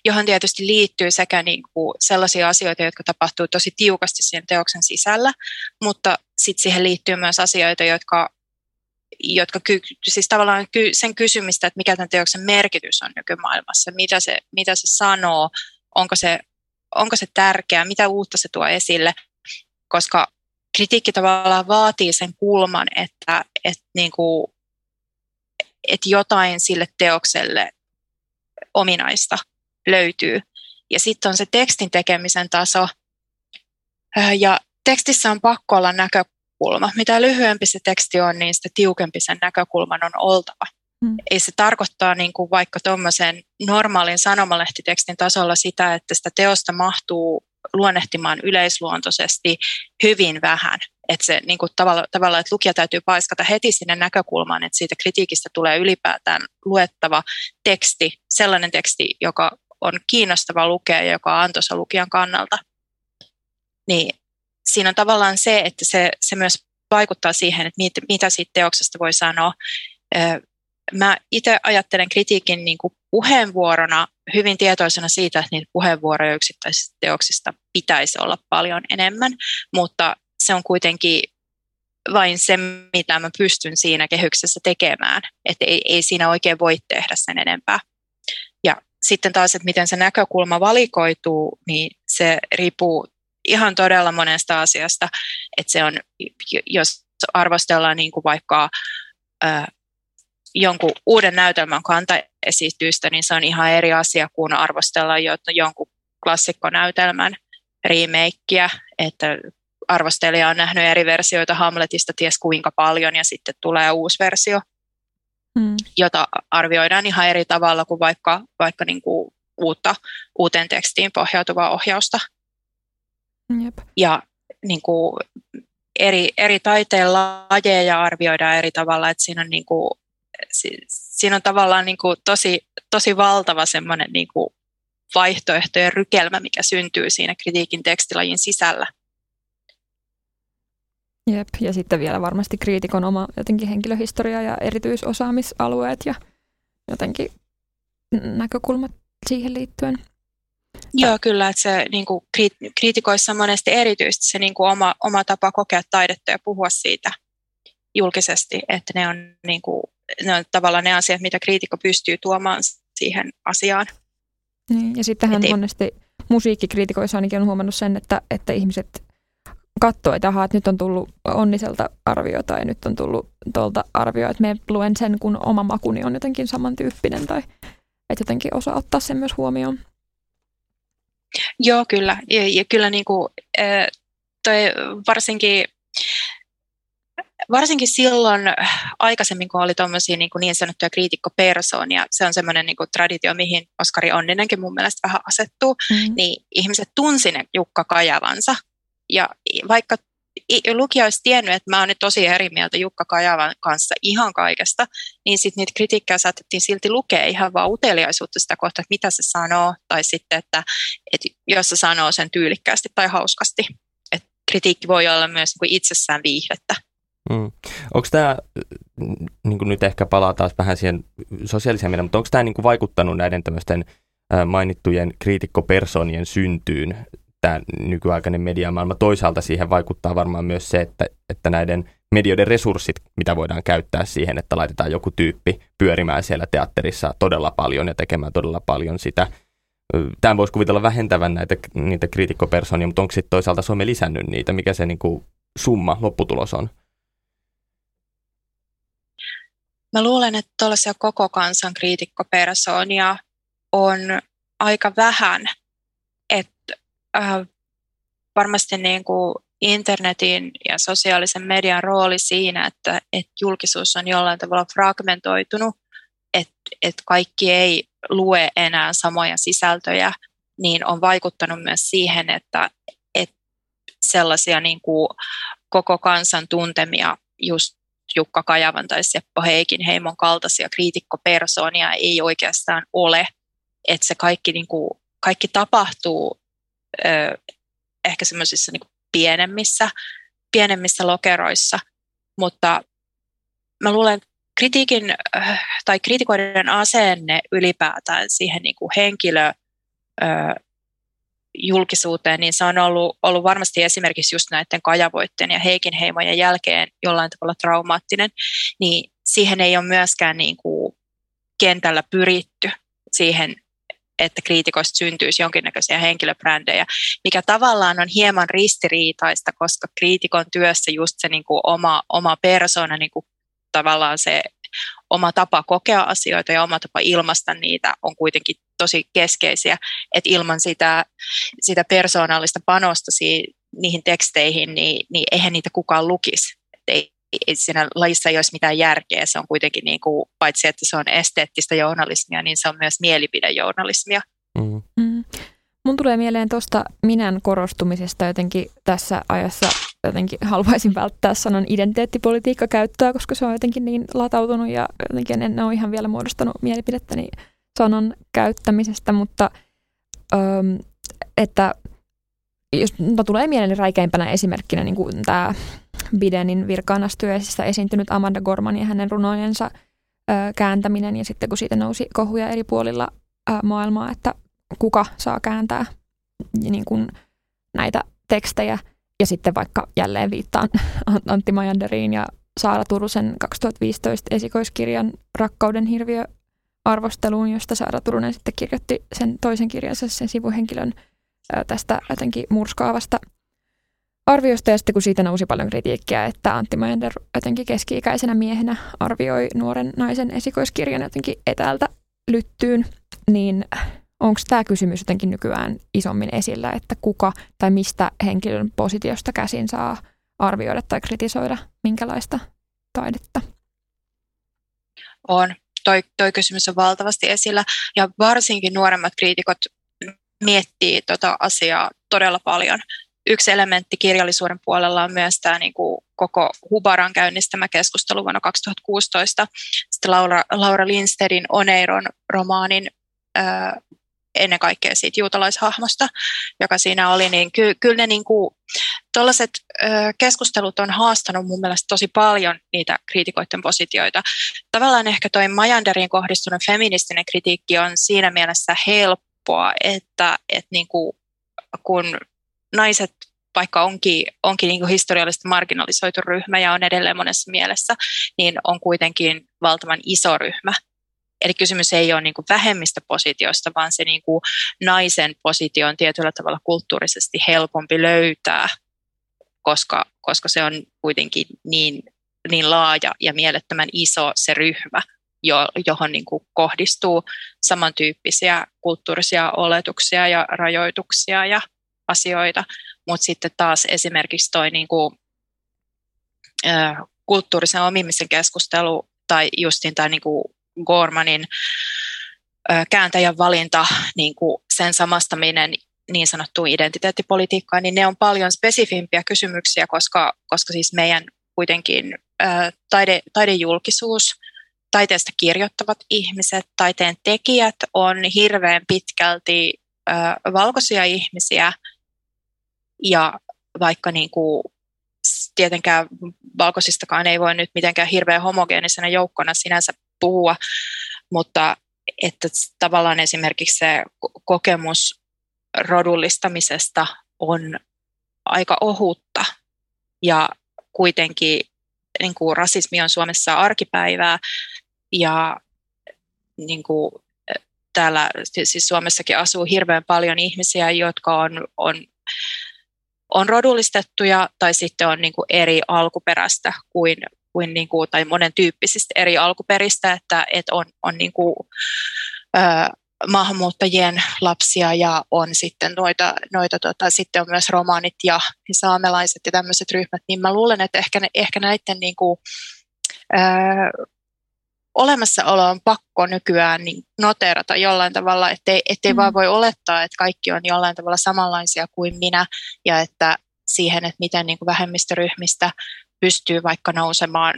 johon tietysti liittyy sekä niin kuin sellaisia asioita, jotka tapahtuu tosi tiukasti siihen teoksen sisällä, mutta sitten siihen liittyy myös asioita, jotka jotka ky, siis tavallaan ky, sen kysymistä, että mikä tämän teoksen merkitys on nykymaailmassa, mitä se, mitä se sanoo, onko se onko se tärkeää, mitä uutta se tuo esille, koska kritiikki tavallaan vaatii sen kulman, että, että, niin kuin, että jotain sille teokselle ominaista löytyy. Ja sitten on se tekstin tekemisen taso. Ja tekstissä on pakko olla näkökulma. Mitä lyhyempi se teksti on, niin sitä tiukempi sen näkökulman on oltava. Hmm. Ei se tarkoittaa niin kuin vaikka tuommoisen normaalin sanomalehti-tekstin tasolla sitä, että sitä teosta mahtuu luonnehtimaan yleisluontoisesti hyvin vähän. Että se niin kuin tavalla, tavalla, että lukija täytyy paiskata heti sinne näkökulmaan, että siitä kritiikistä tulee ylipäätään luettava teksti, sellainen teksti, joka on kiinnostava lukea ja joka on antoisa lukijan kannalta. Niin siinä on tavallaan se, että se, se myös vaikuttaa siihen, että mit, mitä siitä teoksesta voi sanoa. Mä itse ajattelen kritiikin niin kuin puheenvuorona hyvin tietoisena siitä, että niitä puheenvuoroja yksittäisistä teoksista pitäisi olla paljon enemmän, mutta se on kuitenkin vain se, mitä mä pystyn siinä kehyksessä tekemään. Että ei, ei siinä oikein voi tehdä sen enempää. Ja sitten taas, että miten se näkökulma valikoituu, niin se riippuu ihan todella monesta asiasta. Että se on, jos arvostellaan niin kuin vaikka ää, jonkun uuden näytelmän kantaesitystä, niin se on ihan eri asia kuin arvostella jonkun klassikkonäytelmän remakeä, että arvostelija on nähnyt eri versioita Hamletista ties kuinka paljon ja sitten tulee uusi versio, hmm. jota arvioidaan ihan eri tavalla kuin vaikka, vaikka niin kuin uutta, uuteen tekstiin pohjautuvaa ohjausta. Jep. Ja niin kuin eri, eri taiteen lajeja arvioidaan eri tavalla, että siinä on niin kuin siinä on tavallaan niin kuin tosi, tosi valtava semmoinen niin kuin vaihtoehtojen rykelmä, mikä syntyy siinä kritiikin tekstilajin sisällä. Jep, ja sitten vielä varmasti kriitikon oma jotenkin henkilöhistoria ja erityisosaamisalueet ja jotenkin näkökulmat siihen liittyen. Joo, kyllä, että se niin kuin, kriitikoissa on monesti erityisesti se niin kuin, oma, oma tapa kokea taidetta ja puhua siitä julkisesti, että ne on niin kuin, ne on tavallaan ne asiat, mitä kriitikko pystyy tuomaan siihen asiaan. Niin, ja sittenhän Et monesti musiikkikriitikoissa ainakin on huomannut sen, että, että ihmiset katsoo, että, aha, että nyt on tullut onniselta arvio tai nyt on tullut tuolta arvio, että me luen sen, kun oma makuni on jotenkin samantyyppinen tai että jotenkin osaa ottaa sen myös huomioon. Joo, kyllä. Ja, ja kyllä niin kuin, toi varsinkin varsinkin silloin aikaisemmin, kun oli tuommoisia niin, niin sanottuja kriitikkopersoonia, se on semmoinen niin traditio, mihin Oskari Onninenkin mun mielestä vähän asettuu, mm. niin ihmiset tunsi ne Jukka Kajavansa. Ja vaikka lukija olisi tiennyt, että mä oon nyt tosi eri mieltä Jukka Kajavan kanssa ihan kaikesta, niin sitten niitä kritiikkejä saatettiin silti lukea ihan vaan uteliaisuutta sitä kohtaa, että mitä se sanoo, tai sitten, että, että jos se sanoo sen tyylikkäästi tai hauskasti. että kritiikki voi olla myös niin itsessään viihdettä. Mm. Onko tämä, niin nyt ehkä palaa taas vähän siihen sosiaaliseen mediaan, mutta onko tämä niin vaikuttanut näiden tämmöisten mainittujen kriitikkopersonien syntyyn, tämä nykyaikainen mediamaailma? Toisaalta siihen vaikuttaa varmaan myös se, että, että näiden medioiden resurssit, mitä voidaan käyttää siihen, että laitetaan joku tyyppi pyörimään siellä teatterissa todella paljon ja tekemään todella paljon sitä. Tämä voisi kuvitella vähentävän näitä niitä kriitikkopersonia, mutta onko sitten toisaalta some lisännyt niitä? Mikä se niin kuin summa, lopputulos on? Mä luulen, että tuollaisia koko kansan kriitikkopersoonia on aika vähän. Että äh, varmasti niin kuin internetin ja sosiaalisen median rooli siinä, että, että julkisuus on jollain tavalla fragmentoitunut, että, että kaikki ei lue enää samoja sisältöjä, niin on vaikuttanut myös siihen, että, että sellaisia niin kuin koko kansan tuntemia just Jukka Kajavan tai Seppo Heikin heimon kaltaisia kriitikkopersoonia ei oikeastaan ole. Että se kaikki, niin kuin, kaikki tapahtuu ö, ehkä semmoisissa niin pienemmissä, pienemmissä lokeroissa, mutta mä luulen, että kritiikin tai kritikoiden asenne ylipäätään siihen niin kuin henkilö julkisuuteen, niin se on ollut, ollut varmasti esimerkiksi just näiden Kajavoitten ja Heikin heimojen jälkeen jollain tavalla traumaattinen, niin siihen ei ole myöskään niin kuin kentällä pyritty siihen, että kriitikoista syntyisi jonkinnäköisiä henkilöbrändejä, mikä tavallaan on hieman ristiriitaista, koska kriitikon työssä just se niin kuin oma, oma persona, niin kuin tavallaan se oma tapa kokea asioita ja oma tapa ilmaista niitä on kuitenkin tosi keskeisiä, että ilman sitä, sitä persoonallista panosta niihin teksteihin, niin, niin eihän niitä kukaan lukisi. Ei siinä lajissa ei olisi mitään järkeä, se on kuitenkin niin kuin, paitsi että se on esteettistä journalismia, niin se on myös mielipidejournalismia. Mm. Mm. Mun tulee mieleen tuosta minän korostumisesta jotenkin tässä ajassa jotenkin haluaisin välttää sanan identiteettipolitiikka käyttöä, koska se on jotenkin niin latautunut ja jotenkin en ole ihan vielä muodostanut mielipidettäni sanan käyttämisestä, mutta öm, että jos no, tulee mieleen räikeimpänä esimerkkinä niin kuin tämä Bidenin virkaanastyöisissä esiintynyt Amanda Gorman ja hänen runojensa ö, kääntäminen ja sitten kun siitä nousi kohuja eri puolilla ö, maailmaa, että kuka saa kääntää niin kuin näitä tekstejä. Ja sitten vaikka jälleen viittaan Antti Majanderiin ja Saara Turusen 2015 esikoiskirjan Rakkauden hirviö arvosteluun, josta Saara Turunen sitten kirjoitti sen toisen kirjansa, sen sivuhenkilön tästä jotenkin murskaavasta arviosta. Ja sitten kun siitä nousi paljon kritiikkiä, että Antti Majander jotenkin keski-ikäisenä miehenä arvioi nuoren naisen esikoiskirjan jotenkin etäältä lyttyyn, niin onko tämä kysymys jotenkin nykyään isommin esillä, että kuka tai mistä henkilön positiosta käsin saa arvioida tai kritisoida minkälaista taidetta? On. Toi, toi kysymys on valtavasti esillä ja varsinkin nuoremmat kriitikot miettii tota asiaa todella paljon. Yksi elementti kirjallisuuden puolella on myös tämä niin kuin koko Hubaran käynnistämä keskustelu vuonna 2016. Sitten Laura, Laura Lindstedin Oneiron romaanin ennen kaikkea siitä juutalaishahmosta, joka siinä oli, niin ky- kyllä ne niin kuin, tuollaiset keskustelut on haastanut mun mielestä tosi paljon niitä kriitikoiden positioita. Tavallaan ehkä toi Majanderiin kohdistunut feministinen kritiikki on siinä mielessä helppoa, että, että niin kuin, kun naiset vaikka onkin, onkin niin kuin historiallisesti marginalisoitu ryhmä ja on edelleen monessa mielessä, niin on kuitenkin valtavan iso ryhmä. Eli kysymys ei ole niin kuin vähemmistöpositiosta, vaan se niin kuin naisen positio on tietyllä tavalla kulttuurisesti helpompi löytää, koska, koska se on kuitenkin niin, niin laaja ja mielettömän iso se ryhmä, jo, johon niin kuin kohdistuu samantyyppisiä kulttuurisia oletuksia ja rajoituksia ja asioita. Mutta sitten taas esimerkiksi toi niin kuin, kulttuurisen omimisen keskustelu tai justin tai niin kuin Gormanin kääntäjän valinta, niin kuin sen samastaminen niin sanottuun identiteettipolitiikkaan, niin ne on paljon spesifimpiä kysymyksiä, koska, koska siis meidän kuitenkin taide, taidejulkisuus, taiteesta kirjoittavat ihmiset, taiteen tekijät on hirveän pitkälti valkoisia ihmisiä ja vaikka niin kuin tietenkään valkoisistakaan ei voi nyt mitenkään hirveän homogeenisena joukkona sinänsä puhua, mutta että tavallaan esimerkiksi se kokemus rodullistamisesta on aika ohutta. Ja kuitenkin niin kuin rasismi on Suomessa arkipäivää ja niin kuin, täällä siis Suomessakin asuu hirveän paljon ihmisiä, jotka on, on, on rodullistettuja tai sitten on niin kuin eri alkuperäistä kuin kuin, niin kuin, tai monen tyyppisistä eri alkuperistä, että, että on, on niin kuin, ö, maahanmuuttajien lapsia ja on sitten noita, noita tota, sitten on myös romaanit ja, saamelaiset ja tämmöiset ryhmät, niin mä luulen, että ehkä, ehkä näiden niin kuin, ö, olemassaolo on pakko nykyään niin noterata jollain tavalla, ettei, ettei mm. vaan voi olettaa, että kaikki on jollain tavalla samanlaisia kuin minä ja että siihen, että miten niin kuin vähemmistöryhmistä pystyy vaikka nousemaan,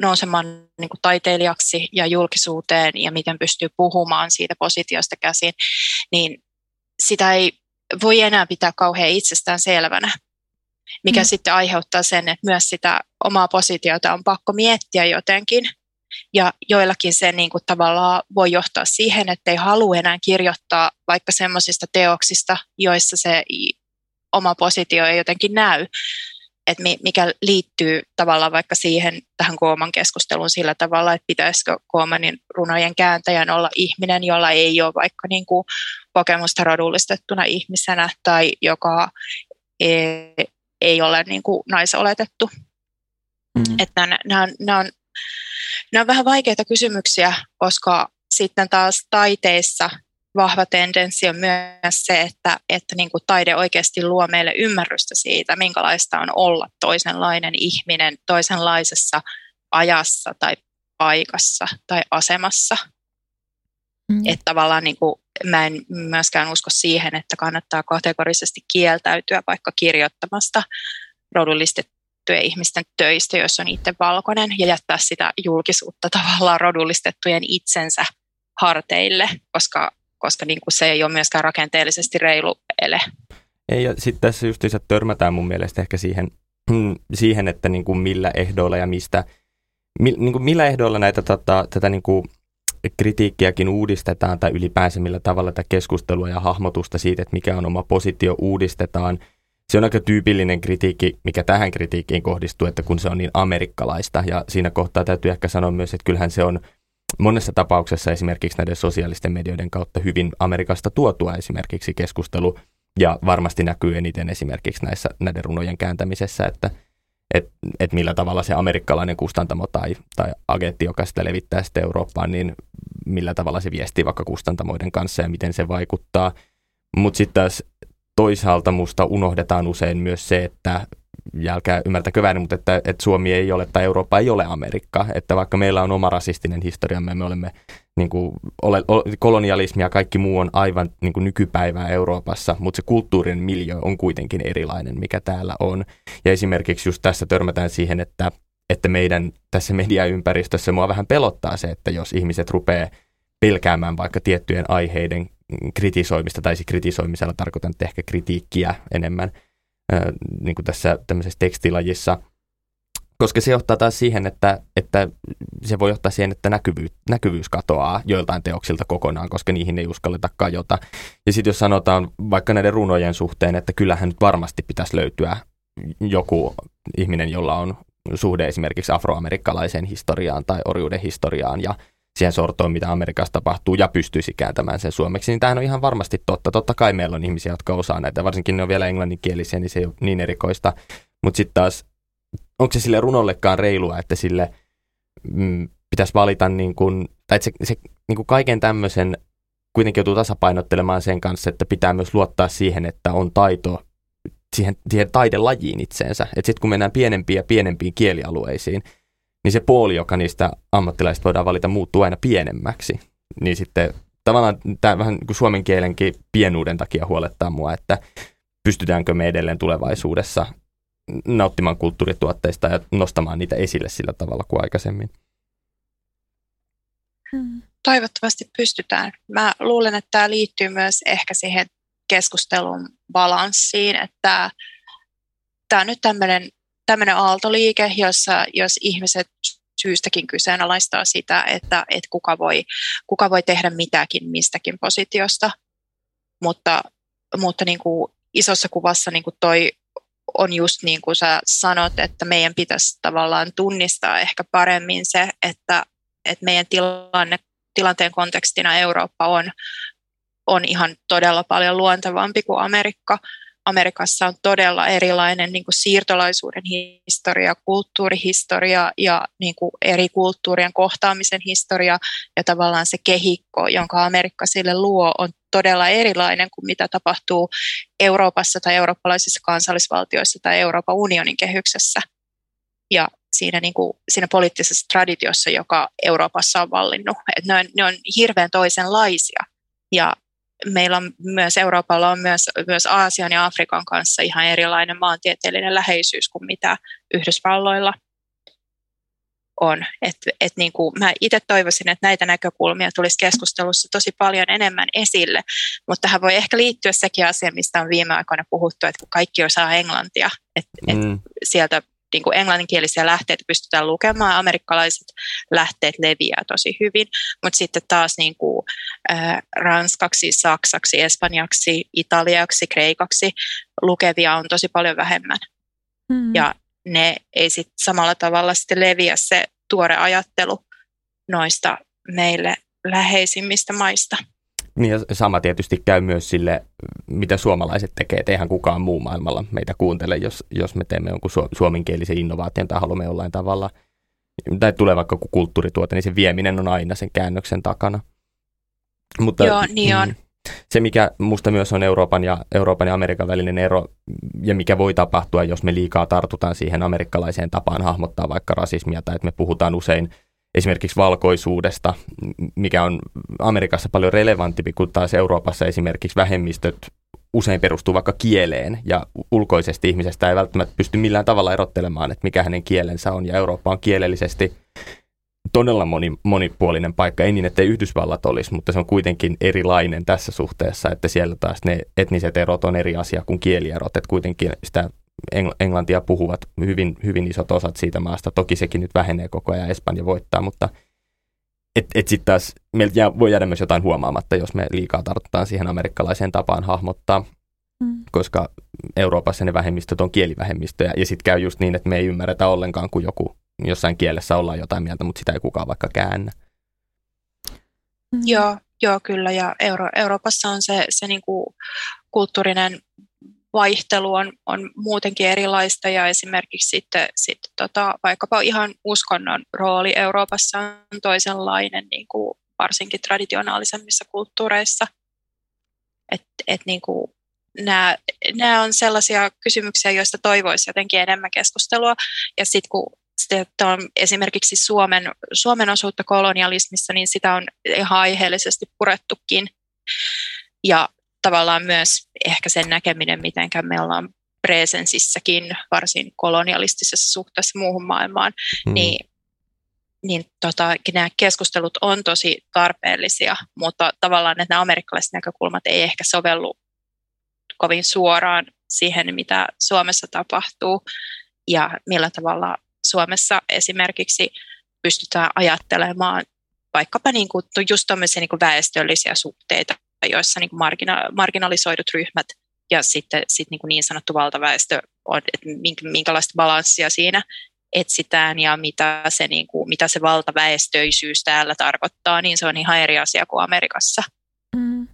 nousemaan niin kuin taiteilijaksi ja julkisuuteen ja miten pystyy puhumaan siitä positiosta käsin, niin sitä ei voi enää pitää kauhean itsestään selvänä, mikä mm. sitten aiheuttaa sen, että myös sitä omaa positiota on pakko miettiä jotenkin. Ja joillakin se niin kuin tavallaan voi johtaa siihen, että ei halua enää kirjoittaa vaikka semmoisista teoksista, joissa se oma positio ei jotenkin näy että mikä liittyy tavallaan vaikka siihen tähän Kooman keskusteluun sillä tavalla, että pitäisikö Koomanin runojen kääntäjän olla ihminen, jolla ei ole vaikka niin kuin kokemusta rodullistettuna ihmisenä tai joka ei, ei ole niin kuin naisoletettu. Mm. Että nämä, nämä, on, nämä, on, nämä on vähän vaikeita kysymyksiä, koska sitten taas taiteissa vahva tendenssi on myös se, että, että niin kuin taide oikeasti luo meille ymmärrystä siitä, minkälaista on olla toisenlainen ihminen toisenlaisessa ajassa tai paikassa tai asemassa. Mm. Että tavallaan niin kuin, mä en myöskään usko siihen, että kannattaa kategorisesti kieltäytyä vaikka kirjoittamasta rodullistettujen ihmisten töistä, jos on itse valkoinen, ja jättää sitä julkisuutta tavallaan rodullistettujen itsensä harteille, koska koska niin kuin se ei ole myöskään rakenteellisesti reilu ele. Ei, ja sitten tässä justiinsa törmätään mun mielestä ehkä siihen, siihen että niin kuin millä ehdoilla ja mistä, mi, niin kuin millä ehdoilla näitä tota, tätä niin kuin kritiikkiäkin uudistetaan tai ylipäänsä millä tavalla tätä keskustelua ja hahmotusta siitä, että mikä on oma positio uudistetaan. Se on aika tyypillinen kritiikki, mikä tähän kritiikkiin kohdistuu, että kun se on niin amerikkalaista. Ja siinä kohtaa täytyy ehkä sanoa myös, että kyllähän se on monessa tapauksessa esimerkiksi näiden sosiaalisten medioiden kautta hyvin Amerikasta tuotua esimerkiksi keskustelu, ja varmasti näkyy eniten esimerkiksi näissä, näiden runojen kääntämisessä, että et, et millä tavalla se amerikkalainen kustantamo tai, tai agentti, joka sitä levittää sitten Eurooppaan, niin millä tavalla se viestii vaikka kustantamoiden kanssa ja miten se vaikuttaa. Mutta sitten taas toisaalta musta unohdetaan usein myös se, että jälkää ymmärtäkö väärin, mutta että, että Suomi ei ole tai Eurooppa ei ole Amerikka. Että vaikka meillä on oma rasistinen historiamme, me olemme niin kuin, ole, kolonialismi ja kaikki muu on aivan niin kuin nykypäivää Euroopassa, mutta se kulttuurin miljö on kuitenkin erilainen, mikä täällä on. Ja esimerkiksi just tässä törmätään siihen, että, että meidän tässä mediaympäristössä mua vähän pelottaa se, että jos ihmiset rupeaa pelkäämään vaikka tiettyjen aiheiden kritisoimista, tai siis kritisoimisella tarkoitan että ehkä kritiikkiä enemmän, niin kuin tässä tämmöisessä tekstilajissa, koska se johtaa taas siihen, että, että se voi johtaa siihen, että näkyvyys, näkyvyys katoaa joiltain teoksilta kokonaan, koska niihin ei uskalleta kajota. Ja sitten jos sanotaan vaikka näiden runojen suhteen, että kyllähän nyt varmasti pitäisi löytyä joku ihminen, jolla on suhde esimerkiksi afroamerikkalaiseen historiaan tai orjuuden historiaan ja siihen sortoon, mitä Amerikassa tapahtuu, ja pystyisi kääntämään sen suomeksi, niin tämähän on ihan varmasti totta. Totta kai meillä on ihmisiä, jotka osaa näitä, varsinkin ne on vielä englanninkielisiä, niin se ei ole niin erikoista. Mutta sitten taas, onko se sille runollekaan reilua, että sille mm, pitäisi valita, niin kun, tai se, se niin kuin kaiken tämmöisen kuitenkin joutuu tasapainottelemaan sen kanssa, että pitää myös luottaa siihen, että on taito siihen, siihen taidelajiin itseensä. Että sitten kun mennään pienempiin ja pienempiin kielialueisiin, niin se puoli, joka niistä ammattilaisista voidaan valita, muuttuu aina pienemmäksi. Niin sitten tavallaan tämä vähän kuin suomen kielenkin pienuuden takia huolettaa mua, että pystytäänkö me edelleen tulevaisuudessa nauttimaan kulttuurituotteista ja nostamaan niitä esille sillä tavalla kuin aikaisemmin. Hmm. Toivottavasti pystytään. Mä luulen, että tämä liittyy myös ehkä siihen keskustelun balanssiin, että tämä on nyt tämmöinen tämmöinen aaltoliike, jossa jos ihmiset syystäkin kyseenalaistaa sitä, että, että kuka, voi, kuka voi tehdä mitäkin mistäkin positiosta, mutta, mutta niin kuin isossa kuvassa niin kuin toi on just niin kuin sä sanot, että meidän pitäisi tavallaan tunnistaa ehkä paremmin se, että, että meidän tilanne, tilanteen kontekstina Eurooppa on, on ihan todella paljon luontevampi kuin Amerikka, Amerikassa on todella erilainen niin kuin siirtolaisuuden historia, kulttuurihistoria ja niin kuin eri kulttuurien kohtaamisen historia ja tavallaan se kehikko, jonka Amerikka sille luo, on todella erilainen kuin mitä tapahtuu Euroopassa tai eurooppalaisissa kansallisvaltioissa tai Euroopan unionin kehyksessä. Ja siinä, niin kuin, siinä poliittisessa traditiossa, joka Euroopassa on vallinnut. Et ne, on, ne on hirveän toisenlaisia. Ja meillä on myös Euroopalla on myös, myös Aasian ja Afrikan kanssa ihan erilainen maantieteellinen läheisyys kuin mitä Yhdysvalloilla on. Et, et niin kuin mä itse toivoisin, että näitä näkökulmia tulisi keskustelussa tosi paljon enemmän esille, mutta tähän voi ehkä liittyä sekin asia, mistä on viime aikoina puhuttu, että kun kaikki osaa englantia, että mm. et sieltä niin kuin englanninkielisiä lähteitä pystytään lukemaan, amerikkalaiset lähteet leviää tosi hyvin, mutta sitten taas niin kuin, äh, ranskaksi, saksaksi, espanjaksi, italiaksi, kreikaksi lukevia on tosi paljon vähemmän. Mm. Ja ne ei sit samalla tavalla sitten leviä se tuore ajattelu noista meille läheisimmistä maista. Niin ja sama tietysti käy myös sille, mitä suomalaiset tekee. Et eihän kukaan muu maailmalla meitä kuuntele, jos, jos me teemme jonkun suomenkielisen innovaation tai haluamme jollain tavalla, tai tulee vaikka kulttuurituote, niin se vieminen on aina sen käännöksen takana. Mutta, Joo, niin on. Mm, se, mikä musta myös on Euroopan ja, Euroopan ja Amerikan välinen ero, ja mikä voi tapahtua, jos me liikaa tartutaan siihen amerikkalaiseen tapaan hahmottaa vaikka rasismia, tai että me puhutaan usein esimerkiksi valkoisuudesta, mikä on Amerikassa paljon relevantimpi kuin taas Euroopassa esimerkiksi vähemmistöt usein perustuu vaikka kieleen ja ulkoisesti ihmisestä ei välttämättä pysty millään tavalla erottelemaan, että mikä hänen kielensä on ja Eurooppa on kielellisesti todella moni, monipuolinen paikka. Ei niin, että Yhdysvallat olisi, mutta se on kuitenkin erilainen tässä suhteessa, että siellä taas ne etniset erot on eri asia kuin kielierot, että kuitenkin sitä englantia puhuvat hyvin, hyvin isot osat siitä maasta. Toki sekin nyt vähenee koko ajan, Espanja voittaa, mutta et, et sitten taas meiltä jää, voi jäädä myös jotain huomaamatta, jos me liikaa tartutaan siihen amerikkalaiseen tapaan hahmottaa, mm. koska Euroopassa ne vähemmistöt on kielivähemmistöjä, ja sitten käy just niin, että me ei ymmärretä ollenkaan, kun joku jossain kielessä ollaan jotain mieltä, mutta sitä ei kukaan vaikka käännä. Mm. Joo, joo, kyllä, ja Euro- Euroopassa on se, se niinku kulttuurinen vaihtelu on, on muutenkin erilaista ja esimerkiksi sitten, sitten tota, vaikkapa ihan uskonnon rooli Euroopassa on toisenlainen niin kuin varsinkin traditionaalisemmissa kulttuureissa. Et, et niin kuin nämä, nämä on sellaisia kysymyksiä, joista toivoisi jotenkin enemmän keskustelua. Ja sitten kun sitten on esimerkiksi Suomen, Suomen osuutta kolonialismissa, niin sitä on ihan aiheellisesti purettukin. Ja tavallaan myös ehkä sen näkeminen, miten me ollaan presensissäkin varsin kolonialistisessa suhteessa muuhun maailmaan, hmm. niin, niin tota, nämä keskustelut on tosi tarpeellisia, mutta tavallaan että nämä amerikkalaiset näkökulmat ei ehkä sovellu kovin suoraan siihen, mitä Suomessa tapahtuu ja millä tavalla Suomessa esimerkiksi pystytään ajattelemaan vaikkapa niin kuin, just niin kuin väestöllisiä suhteita joissa niin kuin margina- marginalisoidut ryhmät ja sitten sit niin, kuin niin sanottu valtaväestö on, että minkälaista balanssia siinä etsitään ja mitä se, niin kuin, mitä se valtaväestöisyys täällä tarkoittaa, niin se on ihan eri asia kuin Amerikassa. Mm.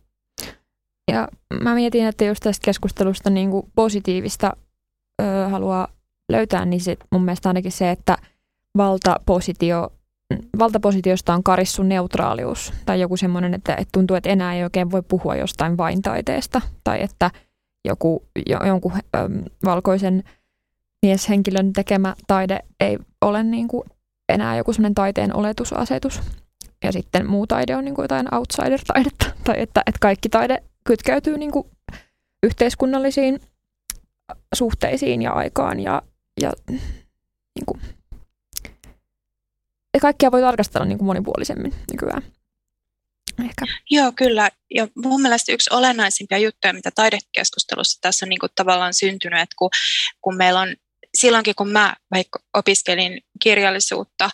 Ja mä mietin, että jos tästä keskustelusta niin kuin positiivista ö, haluaa löytää, niin sit mun mielestä ainakin se, että valtapositio valtapositiosta on karissu neutraalius tai joku semmoinen, että, että tuntuu, että enää ei oikein voi puhua jostain vain taiteesta tai että joku, jo, jonkun äm, valkoisen mieshenkilön tekemä taide ei ole niin kuin enää joku semmoinen taiteen oletusasetus. Ja sitten muu taide on niin kuin jotain outsider-taidetta tai että, että kaikki taide kytkeytyy niin kuin yhteiskunnallisiin suhteisiin ja aikaan ja, ja niin kuin kaikkia voi tarkastella niin kuin monipuolisemmin nykyään. Ehkä. Joo, kyllä. Ja mun mielestä yksi olennaisimpia juttuja, mitä taidekeskustelussa tässä on niin kuin tavallaan syntynyt, että kun, kun meillä on silloinkin, kun mä vaikka opiskelin kirjallisuutta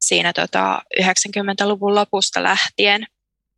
siinä tota 90-luvun lopusta lähtien,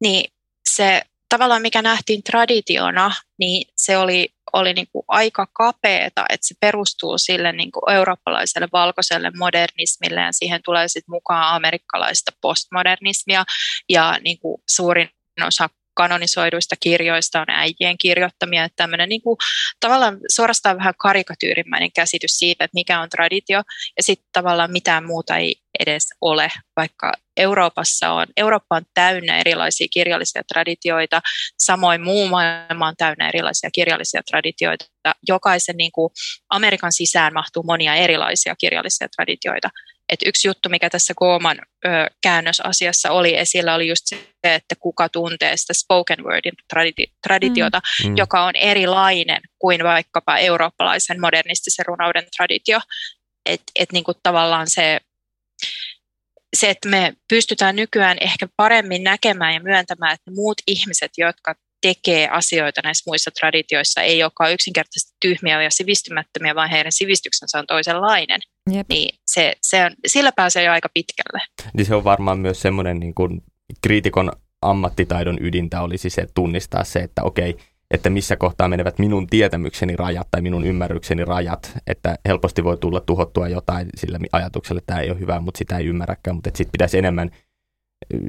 niin se tavallaan mikä nähtiin traditiona, niin se oli oli niin kuin aika kapeeta, että se perustuu sille niin kuin eurooppalaiselle valkoiselle modernismille ja siihen tulee sitten mukaan amerikkalaista postmodernismia. Ja niin kuin suurin osa kanonisoiduista kirjoista on äijien kirjoittamia, että tämmöinen niin kuin, tavallaan suorastaan vähän karikatyyrimäinen käsitys siitä, että mikä on traditio, ja sitten tavallaan mitään muuta ei edes ole, vaikka Euroopassa on, Eurooppa on täynnä erilaisia kirjallisia traditioita, samoin muu maailma on täynnä erilaisia kirjallisia traditioita. Jokaisen niin kuin, Amerikan sisään mahtuu monia erilaisia kirjallisia traditioita. Et yksi juttu, mikä tässä Gooman ö, käännösasiassa oli esillä, oli just se, että kuka tuntee sitä spoken wordin tradi- traditiota, mm. mm. joka on erilainen kuin vaikkapa eurooppalaisen modernistisen runouden traditio. Että et niinku tavallaan se, se, että me pystytään nykyään ehkä paremmin näkemään ja myöntämään, että muut ihmiset, jotka tekee asioita näissä muissa traditioissa, ei olekaan yksinkertaisesti tyhmiä ja sivistymättömiä, vaan heidän sivistyksensä on toisenlainen. Jep. Niin se, se on, sillä pääsee jo aika pitkälle. Niin se on varmaan myös semmoinen niin kuin kriitikon ammattitaidon ydintä olisi se tunnistaa se, että okei, että missä kohtaa menevät minun tietämykseni rajat tai minun ymmärrykseni rajat, että helposti voi tulla tuhottua jotain sillä ajatuksella, että tämä ei ole hyvä, mutta sitä ei ymmärräkään, mutta sitten pitäisi enemmän,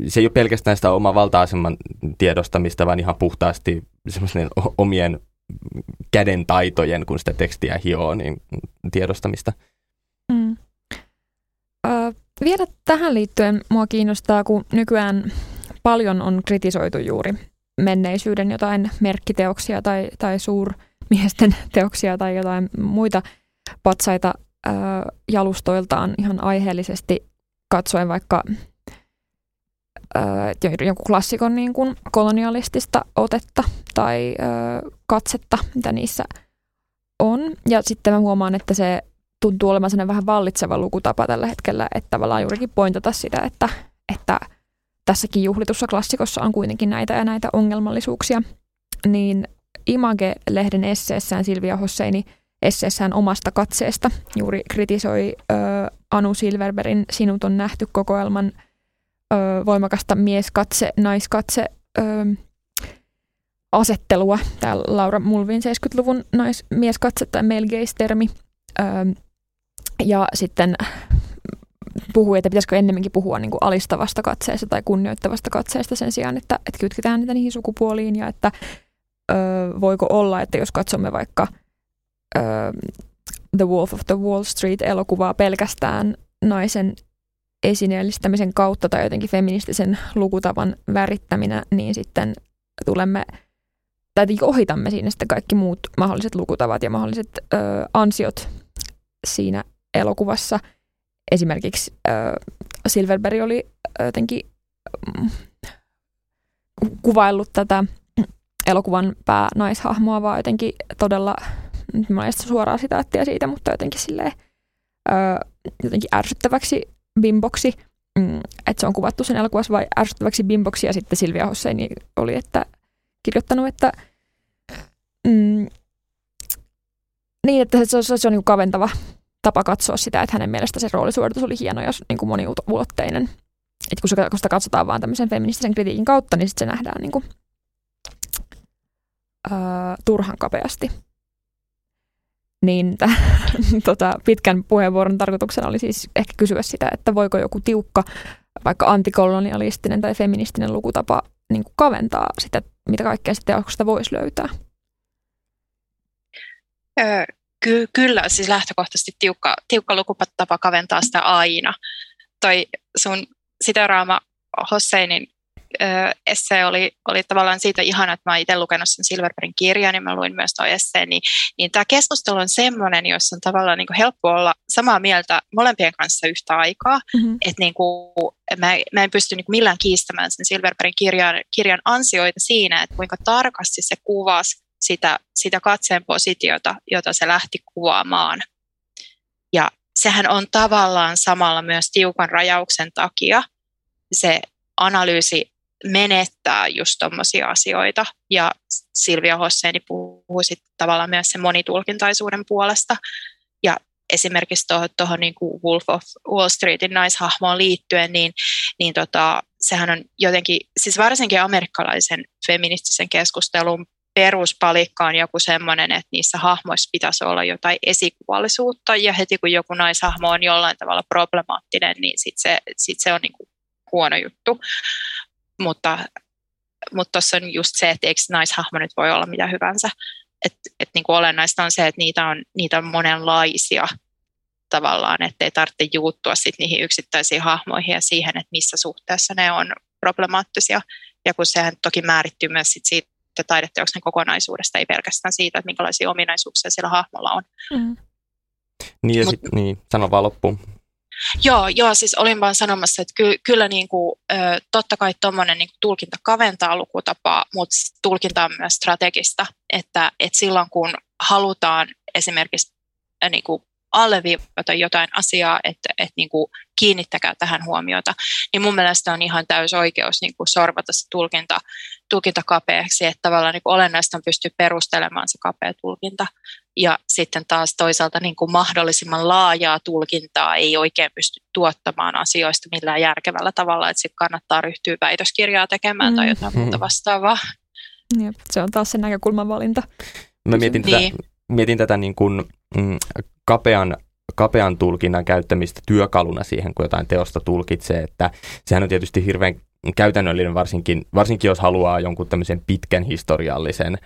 se ei ole pelkästään sitä oma valta-aseman tiedostamista, vaan ihan puhtaasti semmoisen omien käden taitojen, kun sitä tekstiä hioo, niin tiedostamista. Mm. Ö, vielä tähän liittyen mua kiinnostaa, kun nykyään paljon on kritisoitu juuri menneisyyden jotain merkkiteoksia tai, tai suurmiesten teoksia tai jotain muita patsaita ö, jalustoiltaan ihan aiheellisesti katsoen vaikka ö, jonkun klassikon niin kuin kolonialistista otetta tai ö, katsetta, mitä niissä on. Ja sitten mä huomaan, että se tuntuu olemaan vähän vallitseva lukutapa tällä hetkellä, että tavallaan juurikin pointata sitä, että, että tässäkin juhlitussa klassikossa on kuitenkin näitä ja näitä ongelmallisuuksia. Niin Image-lehden esseessään Silvia Hosseini esseessään omasta katseesta juuri kritisoi ö, Anu Silverberin Sinut on nähty kokoelman ö, voimakasta mieskatse, naiskatse ö, asettelua. Täällä Laura Mulvin 70-luvun naismieskatse tai male gaze-termi. Ö, ja sitten puhui, että pitäisikö ennemminkin puhua niin kuin alistavasta katseesta tai kunnioittavasta katseesta sen sijaan, että, että kytketään niitä niihin sukupuoliin ja että ö, voiko olla, että jos katsomme vaikka ö, The Wolf of the Wall Street-elokuvaa pelkästään naisen esineellistämisen kautta tai jotenkin feministisen lukutavan värittäminä, niin sitten tulemme tai ohitamme siinä sitten kaikki muut mahdolliset lukutavat ja mahdolliset ö, ansiot siinä elokuvassa. Esimerkiksi ö, Silverberg oli jotenkin mm, kuvaillut tätä elokuvan päänaishahmoa, vaan jotenkin todella, mä en suoraa sitaattia siitä, mutta jotenkin silleen, ö, jotenkin ärsyttäväksi bimboksi, mm, että se on kuvattu sen elokuvassa vai ärsyttäväksi bimboksi, ja sitten Silvia Hosseini oli että kirjoittanut, että mm, niin, että se, se, se on niin kaventava tapa katsoa sitä, että hänen mielestä se roolisuoritus oli hieno ja niin kuin moniulotteinen. Että kun, sitä katsotaan vaan tämmöisen feministisen kritiikin kautta, niin sitten se nähdään niin kuin, uh, turhan kapeasti. Niin t- tota, pitkän puheenvuoron tarkoituksena oli siis ehkä kysyä sitä, että voiko joku tiukka, vaikka antikolonialistinen tai feministinen lukutapa niin kuin kaventaa sitä, mitä kaikkea sitä teoksesta voisi löytää. Ky- kyllä, siis lähtökohtaisesti tiukka, tiukka lukutapa kaventaa sitä aina. Toi sun siteraama Hosseinin esse oli, oli tavallaan siitä ihana, että mä itse lukenut sen Silverbergin kirjan ja mä luin myös tuo esseen, niin, niin tämä keskustelu on semmoinen, jossa on tavallaan niin kuin helppo olla samaa mieltä molempien kanssa yhtä aikaa, mm-hmm. että niin kuin, mä, mä en pysty niin millään kiistämään sen Silverbergin kirjan, kirjan ansioita siinä, että kuinka tarkasti se kuvasi sitä, sitä katseen positiota, jota se lähti kuvaamaan. Ja sehän on tavallaan samalla myös tiukan rajauksen takia se analyysi menettää just tuommoisia asioita. Ja Silvia Hosseini puhui sitten tavallaan myös sen monitulkintaisuuden puolesta. Ja esimerkiksi tuohon toho niin Wolf of Wall Streetin naishahmoon liittyen, niin, niin tota, sehän on jotenkin, siis varsinkin amerikkalaisen feministisen keskustelun peruspalikka on joku semmoinen, että niissä hahmoissa pitäisi olla jotain esikuvallisuutta, ja heti kun joku naishahmo on jollain tavalla problemaattinen, niin sitten se, sit se on niinku huono juttu. Mutta mutta tuossa on just se, että eikö naishahmo nyt voi olla mitä hyvänsä. Et, et niinku olennaista on se, että niitä on, niitä on monenlaisia tavallaan, ettei tarvitse juuttua sit niihin yksittäisiin hahmoihin ja siihen, että missä suhteessa ne on problemaattisia. Ja kun sehän toki määrittyy myös sit siitä, taideteoksen kokonaisuudesta, ei pelkästään siitä, että minkälaisia ominaisuuksia sillä hahmolla on. Mm. Niin, ja Mut, sit, niin, sano vaan loppuun. Joo, joo, siis olin vaan sanomassa, että ky, kyllä niin kuin, totta kai tuommoinen niin tulkinta kaventaa lukutapaa, mutta tulkinta on myös strategista, että, että silloin kun halutaan esimerkiksi niin kuin alleviivata jotain asiaa, että, että niin kuin kiinnittäkää tähän huomiota, niin mun mielestä on ihan täys oikeus niin kuin sorvata se tulkinta, tulkinta kapeaksi, että tavallaan niin kuin olennaista on pystyä perustelemaan se kapea tulkinta. Ja sitten taas toisaalta niin kuin mahdollisimman laajaa tulkintaa ei oikein pysty tuottamaan asioista millään järkevällä tavalla, että sitten kannattaa ryhtyä väitöskirjaa tekemään mm. tai jotain muuta vastaavaa. Jep, se on taas se näkökulman valinta. Mä mietin tätä, niin. mietin tätä niin kuin, mm, kapean, kapean tulkinnan käyttämistä työkaluna siihen, kun jotain teosta tulkitsee, että sehän on tietysti hirveän käytännöllinen varsinkin, varsinkin jos haluaa jonkun tämmöisen pitkän historiallisen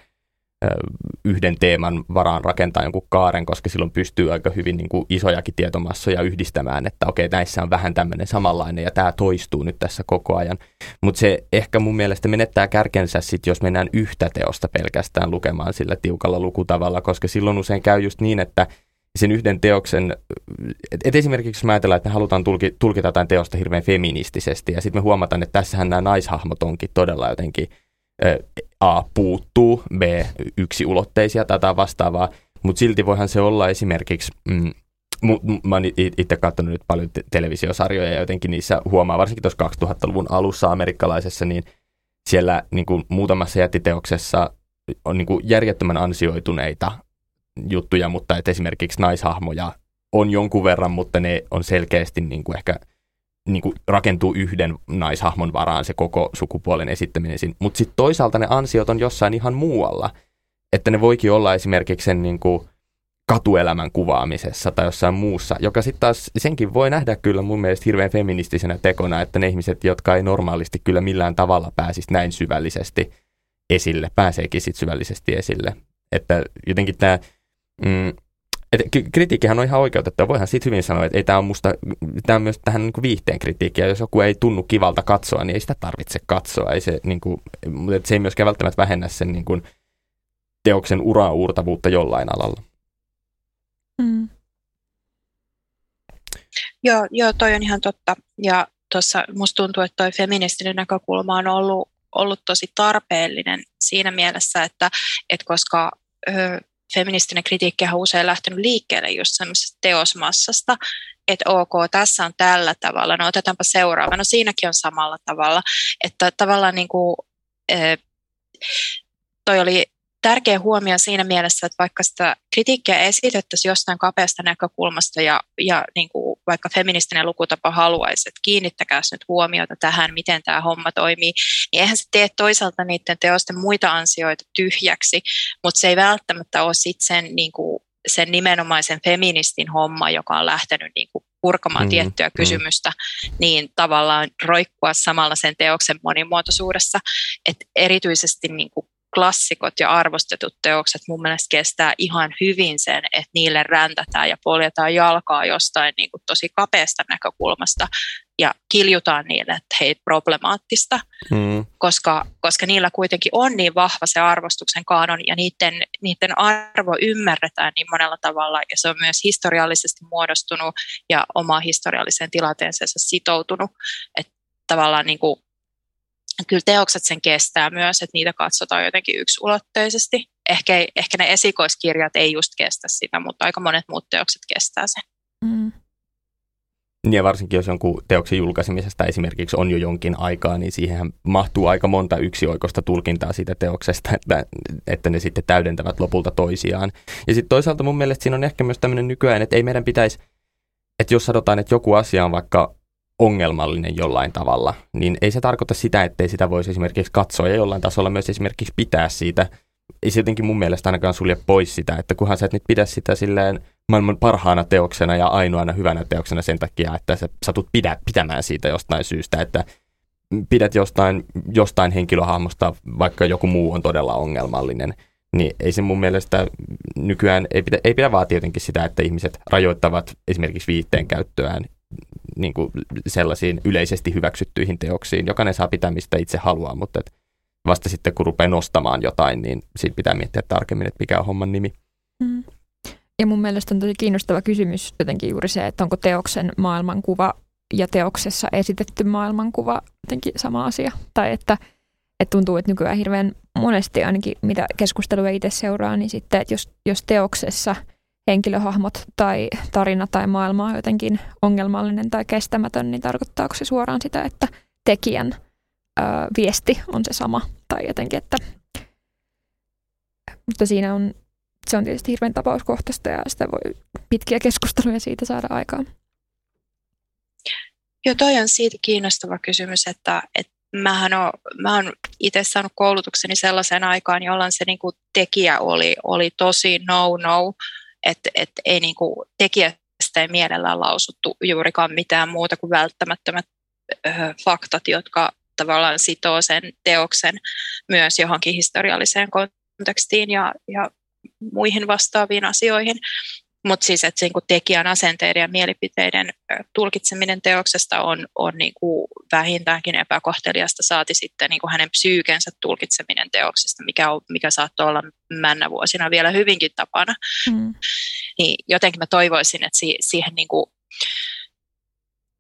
yhden teeman varaan rakentaa jonkun kaaren, koska silloin pystyy aika hyvin niin kuin isojakin tietomassoja yhdistämään, että okei, näissä on vähän tämmöinen samanlainen ja tämä toistuu nyt tässä koko ajan. Mutta se ehkä mun mielestä menettää kärkensä sitten, jos mennään yhtä teosta pelkästään lukemaan sillä tiukalla lukutavalla, koska silloin usein käy just niin, että sen yhden teoksen, että esimerkiksi jos ajatellaan, että me halutaan tulki, tulkita jotain teosta hirveän feministisesti, ja sitten me huomataan, että tässähän nämä naishahmot onkin todella jotenkin A puuttuu, B yksi ulotteisia tai vastaavaa, mutta silti voihan se olla esimerkiksi, mm, mä oon itse katsonut nyt paljon te- televisiosarjoja ja jotenkin niissä huomaa, varsinkin tuossa 2000-luvun alussa amerikkalaisessa, niin siellä niin kuin muutamassa jättiteoksessa on niin kuin järjettömän ansioituneita juttuja, mutta että esimerkiksi naishahmoja on jonkun verran, mutta ne on selkeästi niin kuin ehkä niin kuin rakentuu yhden naishahmon varaan se koko sukupuolen esittäminen. Mutta sitten toisaalta ne ansiot on jossain ihan muualla. Että ne voikin olla esimerkiksi sen niin kuin katuelämän kuvaamisessa tai jossain muussa, joka sitten taas senkin voi nähdä kyllä mun mielestä hirveän feministisenä tekona, että ne ihmiset, jotka ei normaalisti kyllä millään tavalla pääsisi näin syvällisesti esille, pääseekin sitten syvällisesti esille. Että jotenkin tämä mm, et kritiikkihän on ihan oikeutettu. Voihan siitä hyvin sanoa, että ei tämä on musta, tämä on myös tähän niin kuin viihteen kritiikkiä. Jos joku ei tunnu kivalta katsoa, niin ei sitä tarvitse katsoa. Ei se, niin kuin, mutta se ei myöskään välttämättä vähennä sen niin kuin, teoksen uraa uurtavuutta jollain alalla. Mm. Joo, joo, toi on ihan totta. Ja tuossa musta tuntuu, että toi feministinen näkökulma on ollut, ollut tosi tarpeellinen siinä mielessä, että, että koska ö, feministinen kritiikki on usein lähtenyt liikkeelle just semmoisesta teosmassasta, että ok, tässä on tällä tavalla, no otetaanpa seuraava, no siinäkin on samalla tavalla, että tavallaan niin kuin, toi oli tärkeä huomio siinä mielessä, että vaikka sitä kritiikkiä esitettäisiin jostain kapeasta näkökulmasta ja, ja niin kuin vaikka feministinen lukutapa haluaisi, että kiinnittäkää nyt huomiota tähän, miten tämä homma toimii, niin eihän se tee toisaalta niiden teosten muita ansioita tyhjäksi, mutta se ei välttämättä ole sitten sen, niin kuin, sen nimenomaisen feministin homma, joka on lähtenyt niin kuin purkamaan mm, tiettyä mm. kysymystä, niin tavallaan roikkua samalla sen teoksen monimuotoisuudessa, että erityisesti niin kuin klassikot ja arvostetut teokset mun mielestä kestää ihan hyvin sen, että niille räntätään ja poljetaan jalkaa jostain niin kuin tosi kapeasta näkökulmasta ja kiljutaan niille, että hei, problemaattista, mm. koska, koska niillä kuitenkin on niin vahva se arvostuksen kaanon ja niiden, niiden arvo ymmärretään niin monella tavalla ja se on myös historiallisesti muodostunut ja oma historialliseen tilanteeseensa sitoutunut, että tavallaan niin kuin kyllä teokset sen kestää myös, että niitä katsotaan jotenkin yksulotteisesti. Ehkä, ehkä ne esikoiskirjat ei just kestä sitä, mutta aika monet muut teokset kestää sen. Mm. Ja varsinkin jos jonkun teoksen julkaisemisesta esimerkiksi on jo jonkin aikaa, niin siihen mahtuu aika monta yksioikoista tulkintaa siitä teoksesta, että, että ne sitten täydentävät lopulta toisiaan. Ja sitten toisaalta mun mielestä siinä on ehkä myös tämmöinen nykyään, että ei meidän pitäisi, että jos sanotaan, että joku asia on vaikka ongelmallinen jollain tavalla, niin ei se tarkoita sitä, ettei sitä voisi esimerkiksi katsoa ja jollain tasolla myös esimerkiksi pitää siitä. Ei se jotenkin mun mielestä ainakaan sulje pois sitä, että kunhan sä et nyt pidä sitä silleen maailman parhaana teoksena ja ainoana hyvänä teoksena sen takia, että sä satut pidä, pitämään siitä jostain syystä, että pidät jostain, jostain henkilöhahmosta, vaikka joku muu on todella ongelmallinen, niin ei se mun mielestä nykyään, ei pidä, ei pidä vaatia jotenkin sitä, että ihmiset rajoittavat esimerkiksi viitteen käyttöään niin kuin sellaisiin yleisesti hyväksyttyihin teoksiin. Jokainen saa pitää mistä itse haluaa, mutta et vasta sitten kun rupeaa nostamaan jotain, niin siitä pitää miettiä tarkemmin, että mikä on homman nimi. Mm. Ja mun mielestä on tosi kiinnostava kysymys jotenkin juuri se, että onko teoksen maailmankuva ja teoksessa esitetty maailmankuva jotenkin sama asia. Tai että, että tuntuu, että nykyään hirveän monesti ainakin, mitä keskustelua itse seuraa, niin sitten, että jos, jos teoksessa – henkilöhahmot tai tarina tai maailma on jotenkin ongelmallinen tai kestämätön, niin tarkoittaako se suoraan sitä, että tekijän ö, viesti on se sama tai jotenkin, että mutta siinä on, se on tietysti hirveän tapauskohtaista ja sitä voi pitkiä keskusteluja siitä saada aikaan. Joo, toi on siitä kiinnostava kysymys, että, että mähän on, mä oon itse saanut koulutukseni sellaisen aikaan, jolloin se niin kuin tekijä oli, oli tosi no-no, että et ei niin kuin, tekijästä ei mielellään lausuttu juurikaan mitään muuta kuin välttämättömät ö, faktat, jotka tavallaan sitoo sen teoksen myös johonkin historialliseen kontekstiin ja, ja muihin vastaaviin asioihin. Mutta siis, että niinku tekijän asenteiden ja mielipiteiden tulkitseminen teoksesta on, on niinku vähintäänkin epäkohteliasta, saati sitten niinku hänen psyykensä tulkitseminen teoksesta, mikä, on, mikä saattoi olla männä vuosina vielä hyvinkin tapana. Mm. Niin jotenkin mä toivoisin, että si, siihen niinku,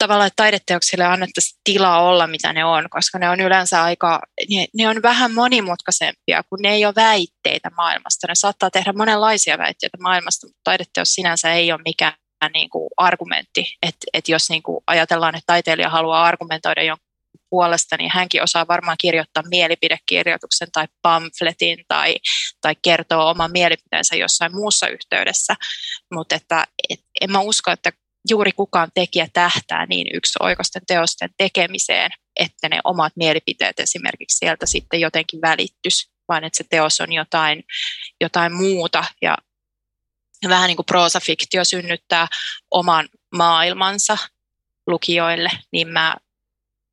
tavallaan että taideteoksille annettaisiin tilaa olla, mitä ne on, koska ne on yleensä aika, ne, ne on vähän monimutkaisempia, kun ne ei ole väitteitä maailmasta. Ne saattaa tehdä monenlaisia väitteitä maailmasta, mutta taideteos sinänsä ei ole mikään niin kuin argumentti. Että et jos niin kuin ajatellaan, että taiteilija haluaa argumentoida jonkun puolesta, niin hänkin osaa varmaan kirjoittaa mielipidekirjoituksen tai pamfletin tai, tai kertoa oman mielipiteensä jossain muussa yhteydessä. Mutta että et, en mä usko, että juuri kukaan tekijä tähtää niin yksi oikosten teosten tekemiseen, että ne omat mielipiteet esimerkiksi sieltä sitten jotenkin välittys, vaan että se teos on jotain, jotain muuta. Ja vähän niin kuin proosafiktio synnyttää oman maailmansa lukijoille, niin mä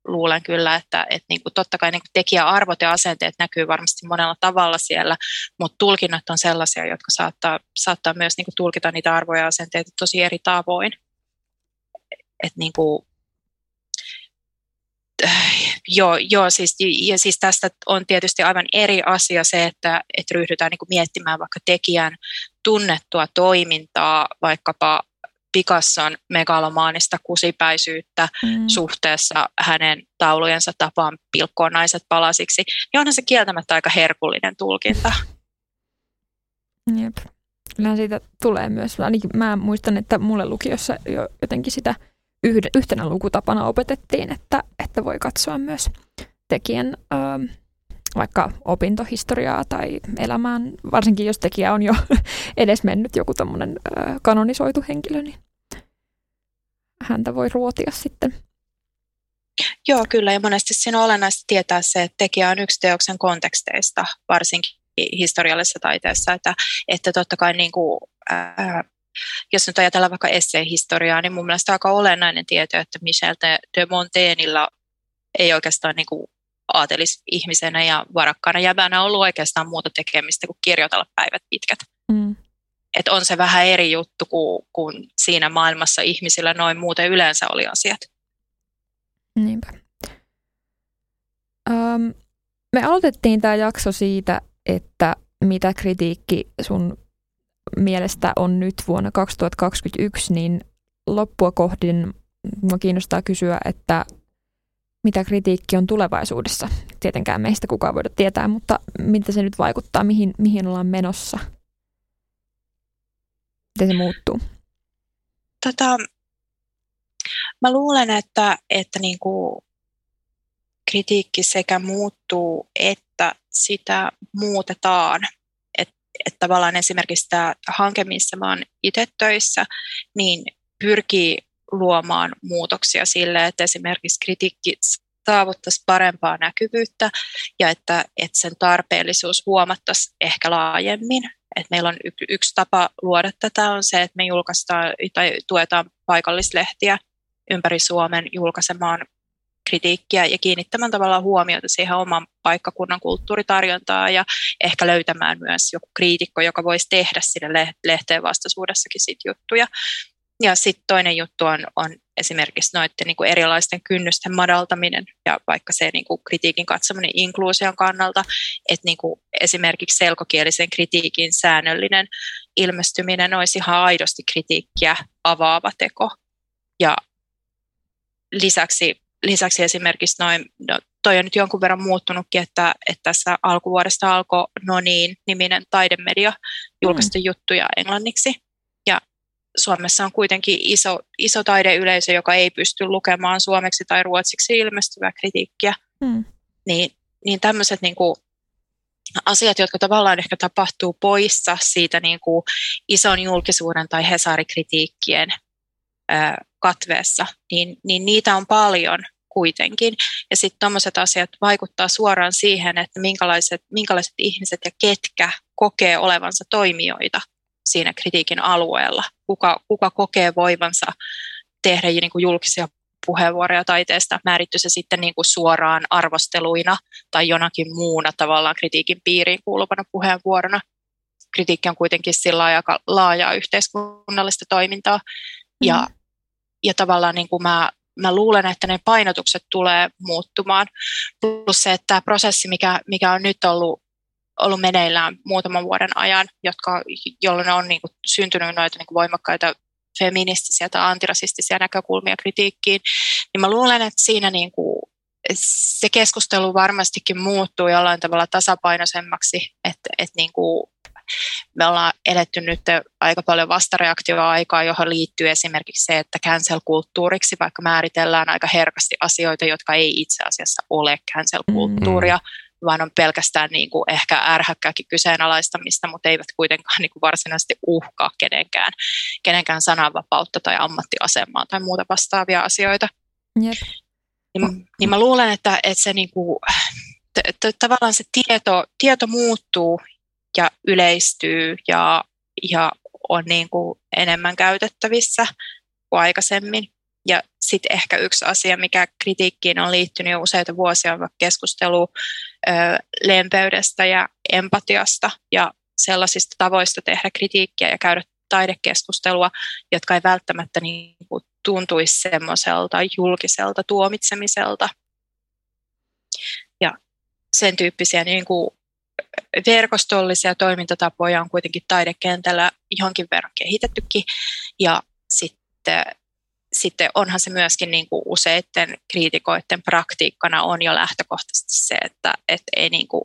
luulen kyllä, että, että niin kuin totta kai niin kuin tekijäarvot ja asenteet näkyy varmasti monella tavalla siellä, mutta tulkinnat on sellaisia, jotka saattaa, saattaa myös niin kuin tulkita niitä arvoja ja asenteita tosi eri tavoin että niin kuin, äh, joo, joo siis, ja siis tästä on tietysti aivan eri asia se, että, että ryhdytään niin kuin miettimään vaikka tekijän tunnettua toimintaa, vaikkapa Picasson megalomaanista kusipäisyyttä mm. suhteessa hänen taulujensa tapaan pilkkoon naiset palasiksi, niin onhan se kieltämättä aika herkullinen tulkinta. Jep. Kyllähän siitä tulee myös, ainakin mä muistan, että mulle lukiossa jo jotenkin sitä – yhtenä lukutapana opetettiin, että, että voi katsoa myös tekijän ö, vaikka opintohistoriaa tai elämään, varsinkin jos tekijä on jo edes mennyt joku tämmöinen kanonisoitu henkilö, niin häntä voi ruotia sitten. Joo, kyllä, ja monesti siinä on olennaista tietää se, että tekijä on yksi teoksen konteksteista, varsinkin historiallisessa taiteessa, että, että totta kai niin kuin, ää, jos nyt ajatellaan vaikka esseehistoriaa, niin mun mielestä aika olennainen tieto, että Michel de Montaigneilla ei oikeastaan niin kuin aatelisihmisenä ja varakkaana jäbänä ollut oikeastaan muuta tekemistä kuin kirjoitella päivät pitkät. Mm. Et on se vähän eri juttu kuin, kuin siinä maailmassa ihmisillä noin muuten yleensä oli asiat. Niinpä. Um, me aloitettiin tämä jakso siitä, että mitä kritiikki sun mielestä on nyt vuonna 2021, niin loppua kohdin minua kiinnostaa kysyä, että mitä kritiikki on tulevaisuudessa. Tietenkään meistä kukaan voida tietää, mutta mitä se nyt vaikuttaa, mihin, mihin ollaan menossa? Miten se muuttuu? Tota, mä luulen, että, että niin kuin kritiikki sekä muuttuu, että sitä muutetaan että tavallaan esimerkiksi tämä hanke, missä mä oon itse töissä, niin pyrkii luomaan muutoksia sille, että esimerkiksi kritiikki saavuttaisi parempaa näkyvyyttä ja että, että sen tarpeellisuus huomattaisiin ehkä laajemmin. Et meillä on y- yksi tapa luoda tätä on se, että me julkaistaan tai tuetaan paikallislehtiä ympäri Suomen julkaisemaan kritiikkiä ja kiinnittämään tavallaan huomiota siihen oman paikkakunnan kulttuuritarjontaa ja ehkä löytämään myös joku kriitikko, joka voisi tehdä sille lehteen vastaisuudessakin sit juttuja. Ja sitten toinen juttu on, on esimerkiksi noiden niin kuin erilaisten kynnysten madaltaminen ja vaikka se niin kuin kritiikin katsominen inkluusion kannalta, että niin kuin esimerkiksi selkokielisen kritiikin säännöllinen ilmestyminen olisi ihan aidosti kritiikkiä avaava teko. Ja lisäksi lisäksi esimerkiksi noin, no, toi on nyt jonkun verran muuttunutkin, että, että tässä alkuvuodesta alkoi No niin niminen taidemedia julkaistu mm. juttuja englanniksi. Ja Suomessa on kuitenkin iso, iso taideyleisö, joka ei pysty lukemaan suomeksi tai ruotsiksi ilmestyvää kritiikkiä. Mm. Niin, niin tämmöiset niin kuin, asiat, jotka tavallaan ehkä tapahtuu poissa siitä niin kuin ison julkisuuden tai hesarikritiikkien katveessa, niin, niin niitä on paljon, kuitenkin. Ja sitten tuommoiset asiat vaikuttaa suoraan siihen, että minkälaiset, minkälaiset ihmiset ja ketkä kokee olevansa toimijoita siinä kritiikin alueella. Kuka, kuka kokee voivansa tehdä niin kuin julkisia puheenvuoroja taiteesta, määritty se sitten niin kuin suoraan arvosteluina tai jonakin muuna tavallaan kritiikin piiriin kuuluvana puheenvuorona. Kritiikki on kuitenkin sillä aika laajaa yhteiskunnallista toimintaa. Mm. Ja, ja tavallaan niin kuin mä, mä luulen, että ne painotukset tulee muuttumaan. Plus se, että tämä prosessi, mikä, mikä on nyt ollut, ollut meneillään muutaman vuoden ajan, jotka, jolloin on niin kuin syntynyt noita niin kuin voimakkaita feministisiä tai antirasistisia näkökulmia kritiikkiin, niin mä luulen, että siinä niin kuin se keskustelu varmastikin muuttuu jollain tavalla tasapainoisemmaksi, että, että niin kuin me ollaan eletty nyt aika paljon vastareaktioaikaa, johon liittyy esimerkiksi se, että cancel-kulttuuriksi vaikka määritellään aika herkästi asioita, jotka ei itse asiassa ole cancel-kulttuuria, mm-hmm vaan on pelkästään niin kuin ehkä ärhäkkääkin kyseenalaistamista, mutta eivät kuitenkaan niin kuin varsinaisesti uhkaa kenenkään, kenenkään sananvapautta tai ammattiasemaa tai muuta vastaavia asioita. Jep. Niin, niin mä luulen, että, että se niin kuin, t- t- tavallaan se tieto, tieto muuttuu ja yleistyy ja, ja on niin kuin enemmän käytettävissä kuin aikaisemmin. Ja sitten ehkä yksi asia, mikä kritiikkiin on liittynyt jo useita vuosia, on keskustelu ö, lempeydestä ja empatiasta ja sellaisista tavoista tehdä kritiikkiä ja käydä taidekeskustelua, jotka ei välttämättä niin kuin tuntuisi semmoiselta julkiselta tuomitsemiselta. Ja sen tyyppisiä niin kuin verkostollisia toimintatapoja on kuitenkin taidekentällä johonkin verran kehitettykin. Ja sitten sitten onhan se myöskin niin kuin useiden kriitikoiden praktiikkana on jo lähtökohtaisesti se, että, että ei, niin kuin,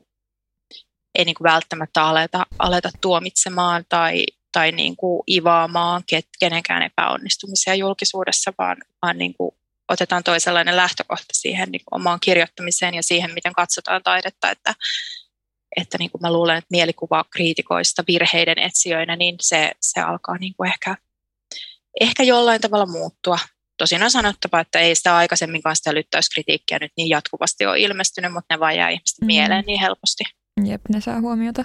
ei niin kuin välttämättä aleta, aleta tuomitsemaan tai, tai niin kuin ivaamaan kenenkään epäonnistumisia julkisuudessa, vaan, vaan niin kuin otetaan toisenlainen lähtökohta siihen niin omaan kirjoittamiseen ja siihen, miten katsotaan taidetta, että, että niin kuin mä luulen, että mielikuva kriitikoista virheiden etsijöinä, niin se, se alkaa niin kuin ehkä ehkä jollain tavalla muuttua. Tosin on sanottava, että ei sitä aikaisemminkaan sitä lyttäyskritiikkiä nyt niin jatkuvasti ole ilmestynyt, mutta ne vaan jää ihmisten mm. mieleen niin helposti. Jep, ne saa huomiota.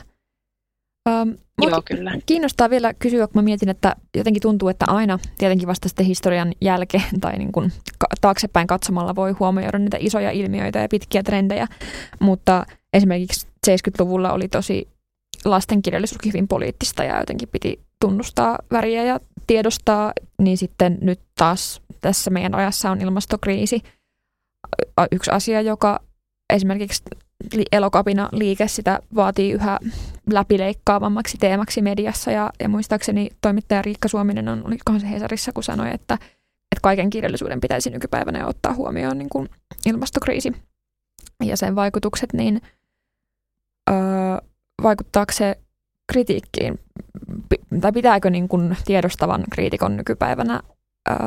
Um, Joo, kyllä. Kiinnostaa vielä kysyä, kun mä mietin, että jotenkin tuntuu, että aina tietenkin vasta sitten historian jälkeen tai niin kuin taaksepäin katsomalla voi huomioida niitä isoja ilmiöitä ja pitkiä trendejä, mutta esimerkiksi 70-luvulla oli tosi lastenkirjallisuus hyvin poliittista ja jotenkin piti tunnustaa väriä ja tiedostaa, niin sitten nyt taas tässä meidän ajassa on ilmastokriisi. Yksi asia, joka esimerkiksi elokapina liike sitä vaatii yhä läpileikkaavammaksi teemaksi mediassa ja, ja muistaakseni toimittaja Riikka Suominen on, olikohan se Hesarissa, kun sanoi, että, että kaiken kirjallisuuden pitäisi nykypäivänä ottaa huomioon niin kuin ilmastokriisi ja sen vaikutukset, niin vaikuttaako se kritiikkiin, tai pitääkö niin kuin tiedostavan kriitikon nykypäivänä öö,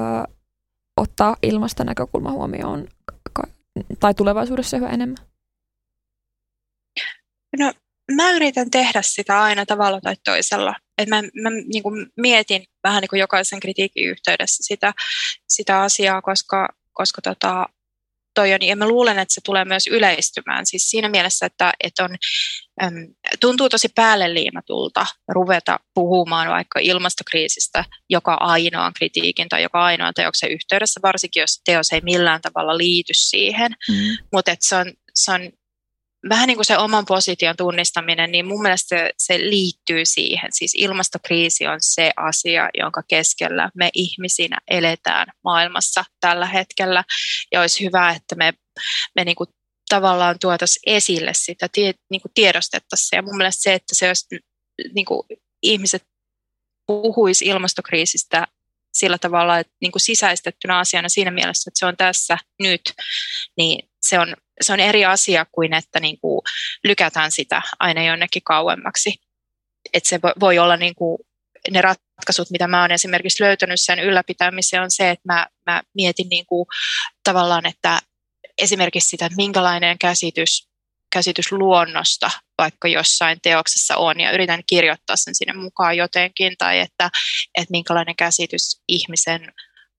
ottaa ilmastonäkökulma huomioon tai tulevaisuudessa yhä enemmän? No, mä yritän tehdä sitä aina tavalla tai toisella. Et mä mä niin kuin mietin vähän niin kuin jokaisen kritiikin yhteydessä sitä, sitä asiaa, koska, koska tota, toi on, ja mä luulen, että se tulee myös yleistymään. Siis siinä mielessä, että, että on, tuntuu tosi päälle liimatulta ruveta puhumaan vaikka ilmastokriisistä joka ainoan kritiikin tai joka ainoan teoksen yhteydessä, varsinkin jos teos ei millään tavalla liity siihen. Mm. Mutta se on, se on vähän niin kuin se oman position tunnistaminen, niin mun mielestä se, se liittyy siihen. Siis ilmastokriisi on se asia, jonka keskellä me ihmisinä eletään maailmassa tällä hetkellä. Ja olisi hyvä, että me, me niin kuin tavallaan tuotaisiin esille sitä, tie, niin kuin tiedostettaisiin. Ja mun mielestä se, että se olisi, niin kuin ihmiset puhuisi ilmastokriisistä sillä tavalla, että niin kuin sisäistettynä asiana siinä mielessä, että se on tässä nyt, niin se on, se on eri asia kuin, että niin kuin lykätään sitä aina jonnekin kauemmaksi. Että se voi olla niin kuin ne ratkaisut, mitä mä olen esimerkiksi löytänyt sen ylläpitämiseen, on se, että mä, mä mietin niin kuin tavallaan, että esimerkiksi sitä, että minkälainen käsitys, käsitys luonnosta vaikka jossain teoksessa on, ja yritän kirjoittaa sen sinne mukaan jotenkin, tai että, että minkälainen käsitys ihmisen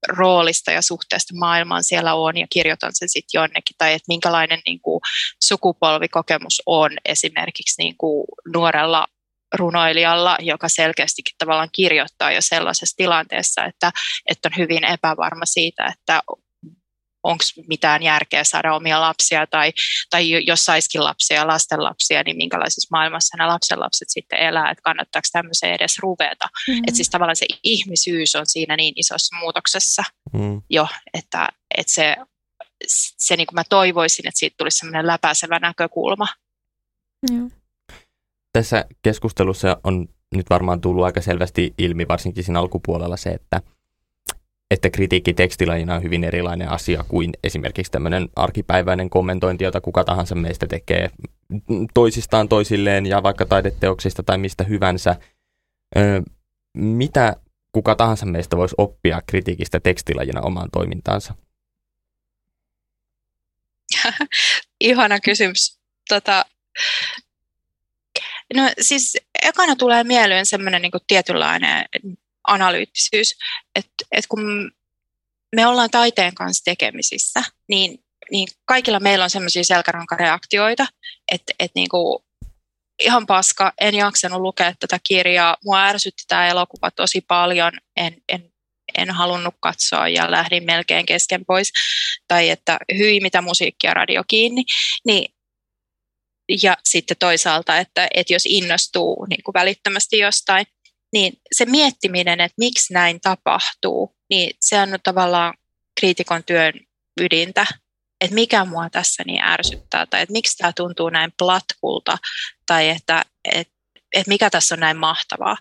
roolista ja suhteesta maailmaan siellä on ja kirjoitan sen sitten jonnekin, tai että minkälainen niin kuin, sukupolvikokemus on esimerkiksi niin kuin, nuorella runoilijalla, joka selkeästikin tavallaan kirjoittaa jo sellaisessa tilanteessa, että, että on hyvin epävarma siitä, että onko mitään järkeä saada omia lapsia tai, tai jos saisikin lapsia ja lastenlapsia, niin minkälaisessa maailmassa nämä lapsenlapset sitten elää, että kannattaako tämmöiseen edes ruveta. Mm-hmm. Että siis tavallaan se ihmisyys on siinä niin isossa muutoksessa mm. jo, että, että se, se niin kuin mä toivoisin, että siitä tulisi semmoinen läpäisevä näkökulma. Mm. Tässä keskustelussa on nyt varmaan tullut aika selvästi ilmi, varsinkin siinä alkupuolella se, että – että kritiikki tekstilajina on hyvin erilainen asia kuin esimerkiksi tämmöinen arkipäiväinen kommentointi, jota kuka tahansa meistä tekee toisistaan toisilleen ja vaikka taideteoksista tai mistä hyvänsä. Mitä kuka tahansa meistä voisi oppia kritiikistä tekstilajina omaan toimintaansa? Ihana kysymys. Tota, no siis ekana tulee mieleen semmoinen niin tietynlainen analyyttisyys, että et kun me ollaan taiteen kanssa tekemisissä, niin, niin kaikilla meillä on semmoisia selkärankareaktioita, että et niinku, ihan paska, en jaksanut lukea tätä kirjaa, mua ärsytti tämä elokuva tosi paljon, en, en, en halunnut katsoa ja lähdin melkein kesken pois, tai että hyi mitä musiikkia radio kiinni, niin ja sitten toisaalta, että, että jos innostuu niin kuin välittömästi jostain, niin se miettiminen, että miksi näin tapahtuu, niin se on tavallaan kriitikon työn ydintä, että mikä mua tässä niin ärsyttää, tai että miksi tämä tuntuu näin platkulta, tai että, että, että mikä tässä on näin mahtavaa.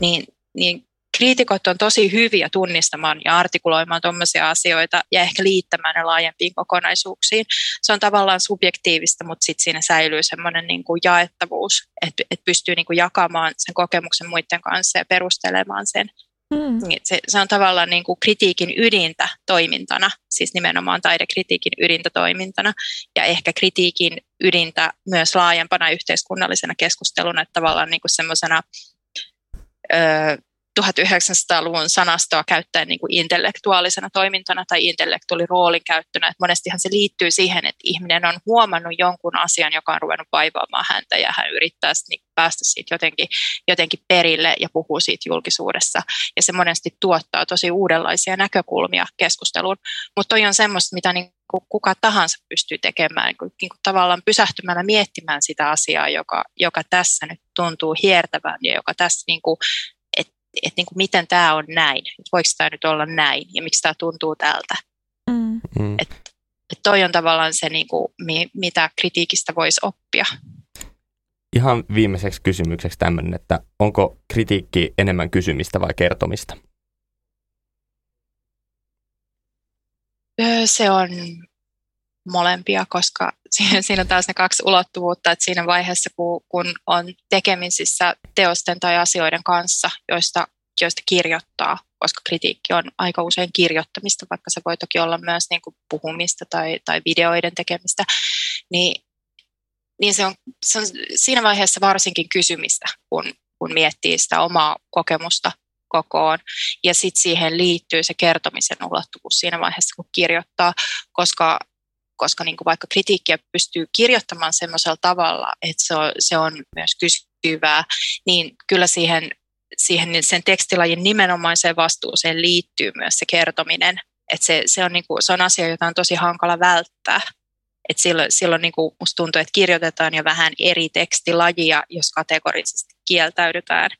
Niin, niin kriitikot on tosi hyviä tunnistamaan ja artikuloimaan tuommoisia asioita ja ehkä liittämään ne laajempiin kokonaisuuksiin. Se on tavallaan subjektiivista, mutta sitten siinä säilyy semmoinen niin kuin jaettavuus, että, että pystyy niin kuin jakamaan sen kokemuksen muiden kanssa ja perustelemaan sen. Hmm. Niin se, se on tavallaan niin kuin kritiikin ydintä toimintana, siis nimenomaan taidekritiikin ydintä toimintana, ja ehkä kritiikin ydintä myös laajempana yhteiskunnallisena keskusteluna, että tavallaan niin kuin semmoisena 1900-luvun sanastoa käyttäen niin kuin intellektuaalisena toimintana tai intellektuaaliroolin käyttönä. Että monestihan se liittyy siihen, että ihminen on huomannut jonkun asian, joka on ruvennut vaivaamaan häntä ja hän yrittää niin päästä siitä jotenkin, jotenkin perille ja puhuu siitä julkisuudessa. Ja se monesti tuottaa tosi uudenlaisia näkökulmia keskusteluun. Mutta toi on semmoista, mitä niin kuin kuka tahansa pystyy tekemään, niin niin kuin tavallaan pysähtymällä miettimään sitä asiaa, joka, joka tässä nyt tuntuu hiertävän ja joka tässä niin kuin että niin kuin miten tämä on näin, voiko tämä nyt olla näin ja miksi tämä tuntuu tältä. Mm. mm. Että et toi on tavallaan se, niin kuin, mi, mitä kritiikistä voisi oppia. Ihan viimeiseksi kysymykseksi tämmöinen, että onko kritiikki enemmän kysymistä vai kertomista? Se on molempia, koska siinä on taas ne kaksi ulottuvuutta, että siinä vaiheessa, kun, on tekemisissä teosten tai asioiden kanssa, joista, joista kirjoittaa, koska kritiikki on aika usein kirjoittamista, vaikka se voi toki olla myös niin kuin puhumista tai, tai videoiden tekemistä, niin, niin se, on, se on siinä vaiheessa varsinkin kysymistä, kun, kun miettii sitä omaa kokemusta kokoon. Ja sitten siihen liittyy se kertomisen ulottuvuus siinä vaiheessa, kun kirjoittaa, koska koska niin kuin vaikka kritiikkiä pystyy kirjoittamaan semmoisella tavalla, että se on, se on myös kysyvää, niin kyllä siihen, siihen sen tekstilajin nimenomaiseen vastuuseen liittyy myös se kertominen. Että se, se, on niin kuin, se on asia, jota on tosi hankala välttää. Et silloin silloin niin kuin musta tuntuu, että kirjoitetaan jo vähän eri tekstilajia, jos kategorisesti kieltäydytään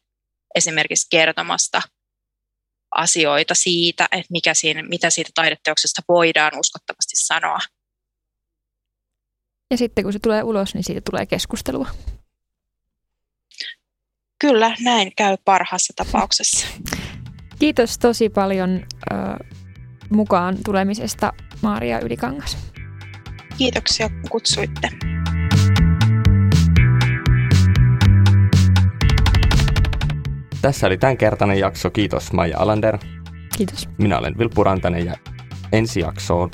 esimerkiksi kertomasta asioita siitä, että mikä siinä, mitä siitä taideteoksesta voidaan uskottavasti sanoa. Ja sitten kun se tulee ulos, niin siitä tulee keskustelua. Kyllä, näin käy parhaassa tapauksessa. Kiitos tosi paljon ö, mukaan tulemisesta, Maaria Ylikangas. Kiitoksia, kun kutsuitte. Tässä oli tämänkertainen jakso. Kiitos Maija Alander. Kiitos. Minä olen Vilppu Rantanen ja ensi jaksoon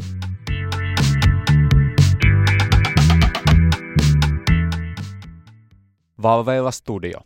Valveilla Studio.